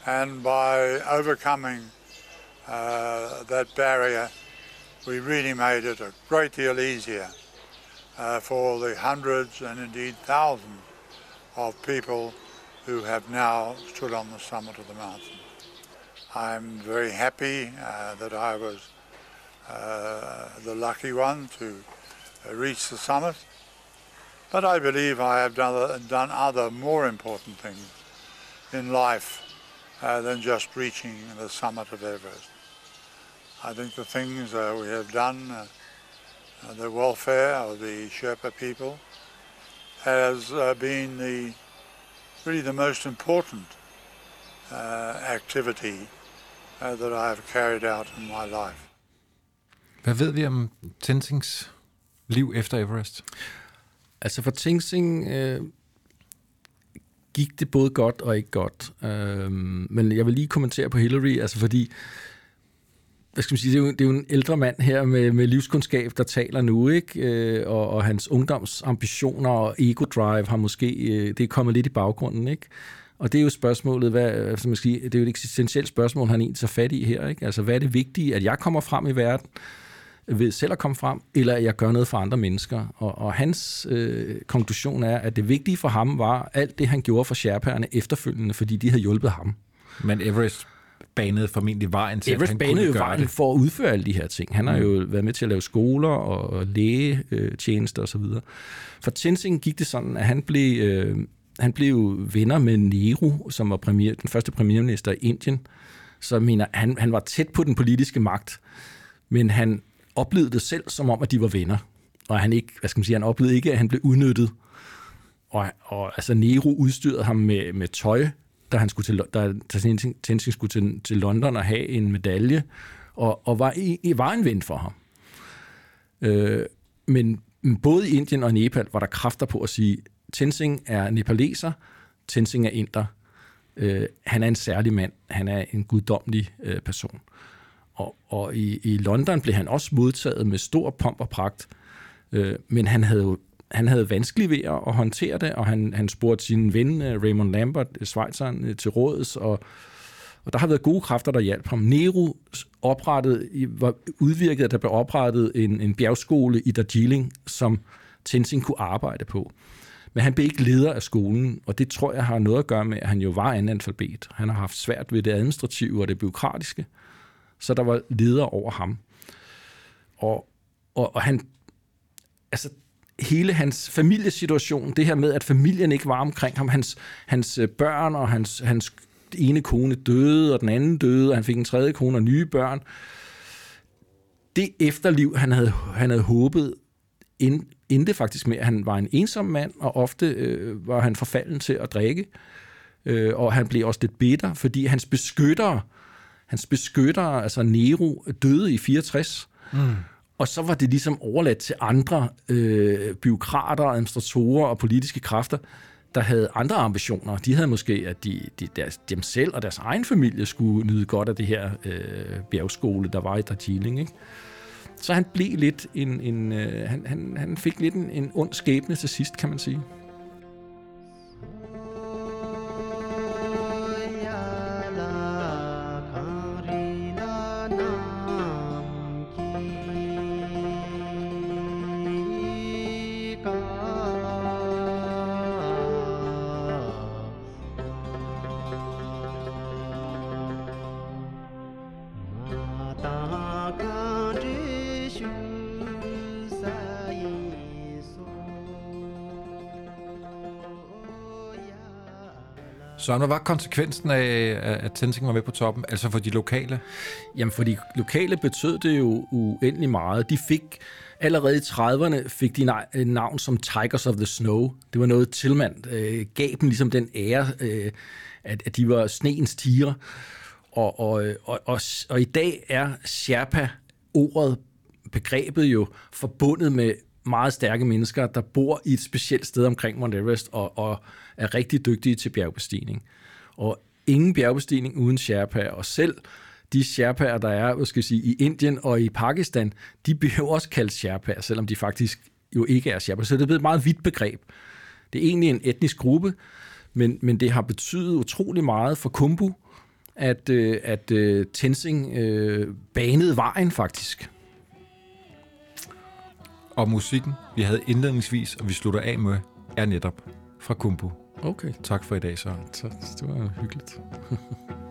And by overcoming uh, that barrier, we really made it a great deal easier uh, for the hundreds and indeed thousands of people who have now stood on the summit of the mountain. I'm very happy uh, that I was uh, the lucky one to uh, reach the summit. But I believe I have done, done other more important things in life uh, than just reaching the summit of Everest. I think the things uh, we have done, uh, uh the welfare of the Sherpa people, has uh, been the really the most important activity that I have carried out in my life. Hvad ved vi om Tenzings liv efter Everest? Altså for Tenzing øh, gik det både godt og ikke godt. Øh, men jeg vil lige kommentere på Hillary, altså fordi hvad skal man sige, det er jo, det er jo en ældre mand her med, med livskundskab, der taler nu, ikke? Øh, og, og hans ungdomsambitioner og ego-drive har måske, øh, det er kommet lidt i baggrunden, ikke? Og det er jo spørgsmålet, hvad, som man sige, det er jo et eksistentielt spørgsmål, han egentlig tager fat i her, ikke? Altså, hvad er det vigtige, at jeg kommer frem i verden? Ved selv at komme frem, eller at jeg gør noget for andre mennesker. Og, og hans øh, konklusion er, at det vigtige for ham var alt det, han gjorde for Sherpaerne efterfølgende, fordi de havde hjulpet ham. Men Everest banede formentlig vejen til, Everest at han banede jo vejen det. for at udføre alle de her ting. Han har mm. jo været med til at lave skoler og lægetjenester osv. For Tenzing gik det sådan, at han blev, øh, han blev venner med Nehru, som var premier, den første premierminister i Indien. Så mener, han, han var tæt på den politiske magt, men han oplevede det selv som om, at de var venner. Og han ikke, hvad skal man sige, han oplevede ikke, at han blev udnyttet. Og, og altså Nero udstyrede ham med, med tøj, da han skulle til, da, da Tenzing skulle til, til London og have en medalje, og, og var, i, var en ven for ham. Øh, men både i Indien og Nepal var der kræfter på at sige, Tenzing er nepaleser, Tenzing er inder. Øh, han er en særlig mand, han er en guddommelig øh, person. Og, og i, i London blev han også modtaget med stor pomp og pragt, øh, men han havde jo han havde vanskeligt ved at håndtere det, og han, han spurgte sin ven øh, Raymond Lambert, øh, Schweizeren, øh, til råds, og, og der har været gode kræfter, der hjalp ham. Nero oprettede, var udvirket, at der blev oprettet en, en bjergskole i Darjeeling, som Tenzing kunne arbejde på. Men han blev ikke leder af skolen, og det tror jeg har noget at gøre med, at han jo var analfabet. Han har haft svært ved det administrative og det byråkratiske så der var leder over ham. Og, og, og han, altså hele hans familiesituation, det her med, at familien ikke var omkring ham, hans, hans øh, børn og hans, hans ene kone døde, og den anden døde, og han fik en tredje kone og nye børn. Det efterliv, han havde, han havde håbet, ind, endte faktisk med, at han var en ensom mand, og ofte øh, var han forfalden til at drikke. Øh, og han blev også lidt bitter, fordi hans beskyttere Hans beskytter, altså Nero, døde i 64. Mm. Og så var det ligesom overladt til andre øh, byråkrater, administratorer og politiske kræfter der havde andre ambitioner. De havde måske, at de, de, deres, dem selv og deres egen familie skulle nyde godt af det her øh, bjergskole, der var i Darjeeling. Ikke? Så han blev lidt en, en øh, han, han, han fik lidt en, en ond skæbne til sidst, kan man sige. Så hvad var konsekvensen af, at Tenzing var med på toppen, altså for de lokale? Jamen, for de lokale betød det jo uendelig meget. De fik allerede i 30'erne fik de en navn som Tigers of the Snow. Det var noget tilmand øh, gav dem ligesom den ære, øh, at, at de var sneens tiger. Og, og, øh, og, og, og i dag er Sherpa ordet, begrebet jo forbundet med meget stærke mennesker, der bor i et specielt sted omkring Mount Everest og, og er rigtig dygtige til bjergbestigning. Og ingen bjergbestigning uden Sherpa, og selv de Sherpaer, der er hvad skal jeg sige, i Indien og i Pakistan, de bliver også kaldt Sherpaer, selvom de faktisk jo ikke er Sherpaer. Så det er blevet et meget vidt begreb. Det er egentlig en etnisk gruppe, men, men det har betydet utrolig meget for Kumbu, at, øh, at uh, Tenzing øh, banede vejen faktisk. Og musikken, vi havde indledningsvis, og vi slutter af med, er netop fra Kumbu. Okay. Tak for i dag, så. Det var hyggeligt.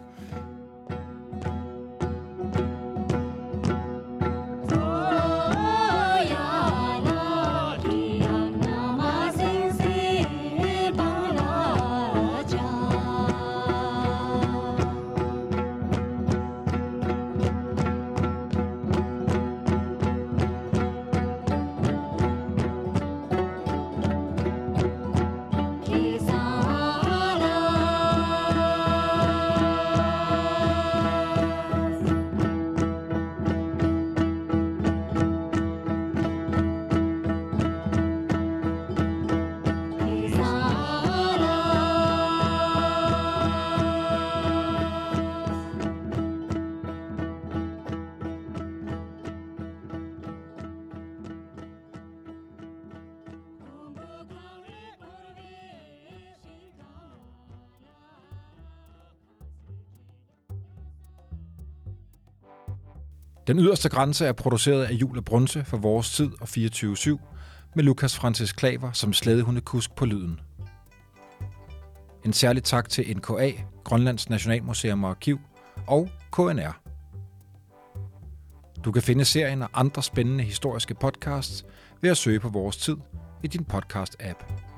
Den yderste grænse er produceret af Jule Brunse for Vores Tid og 24-7 med Lukas Francis Klaver som slædehundekusk på lyden. En særlig tak til NKA, Grønlands Nationalmuseum og Arkiv og KNR. Du kan finde serien og andre spændende historiske podcasts ved at søge på Vores Tid i din podcast-app.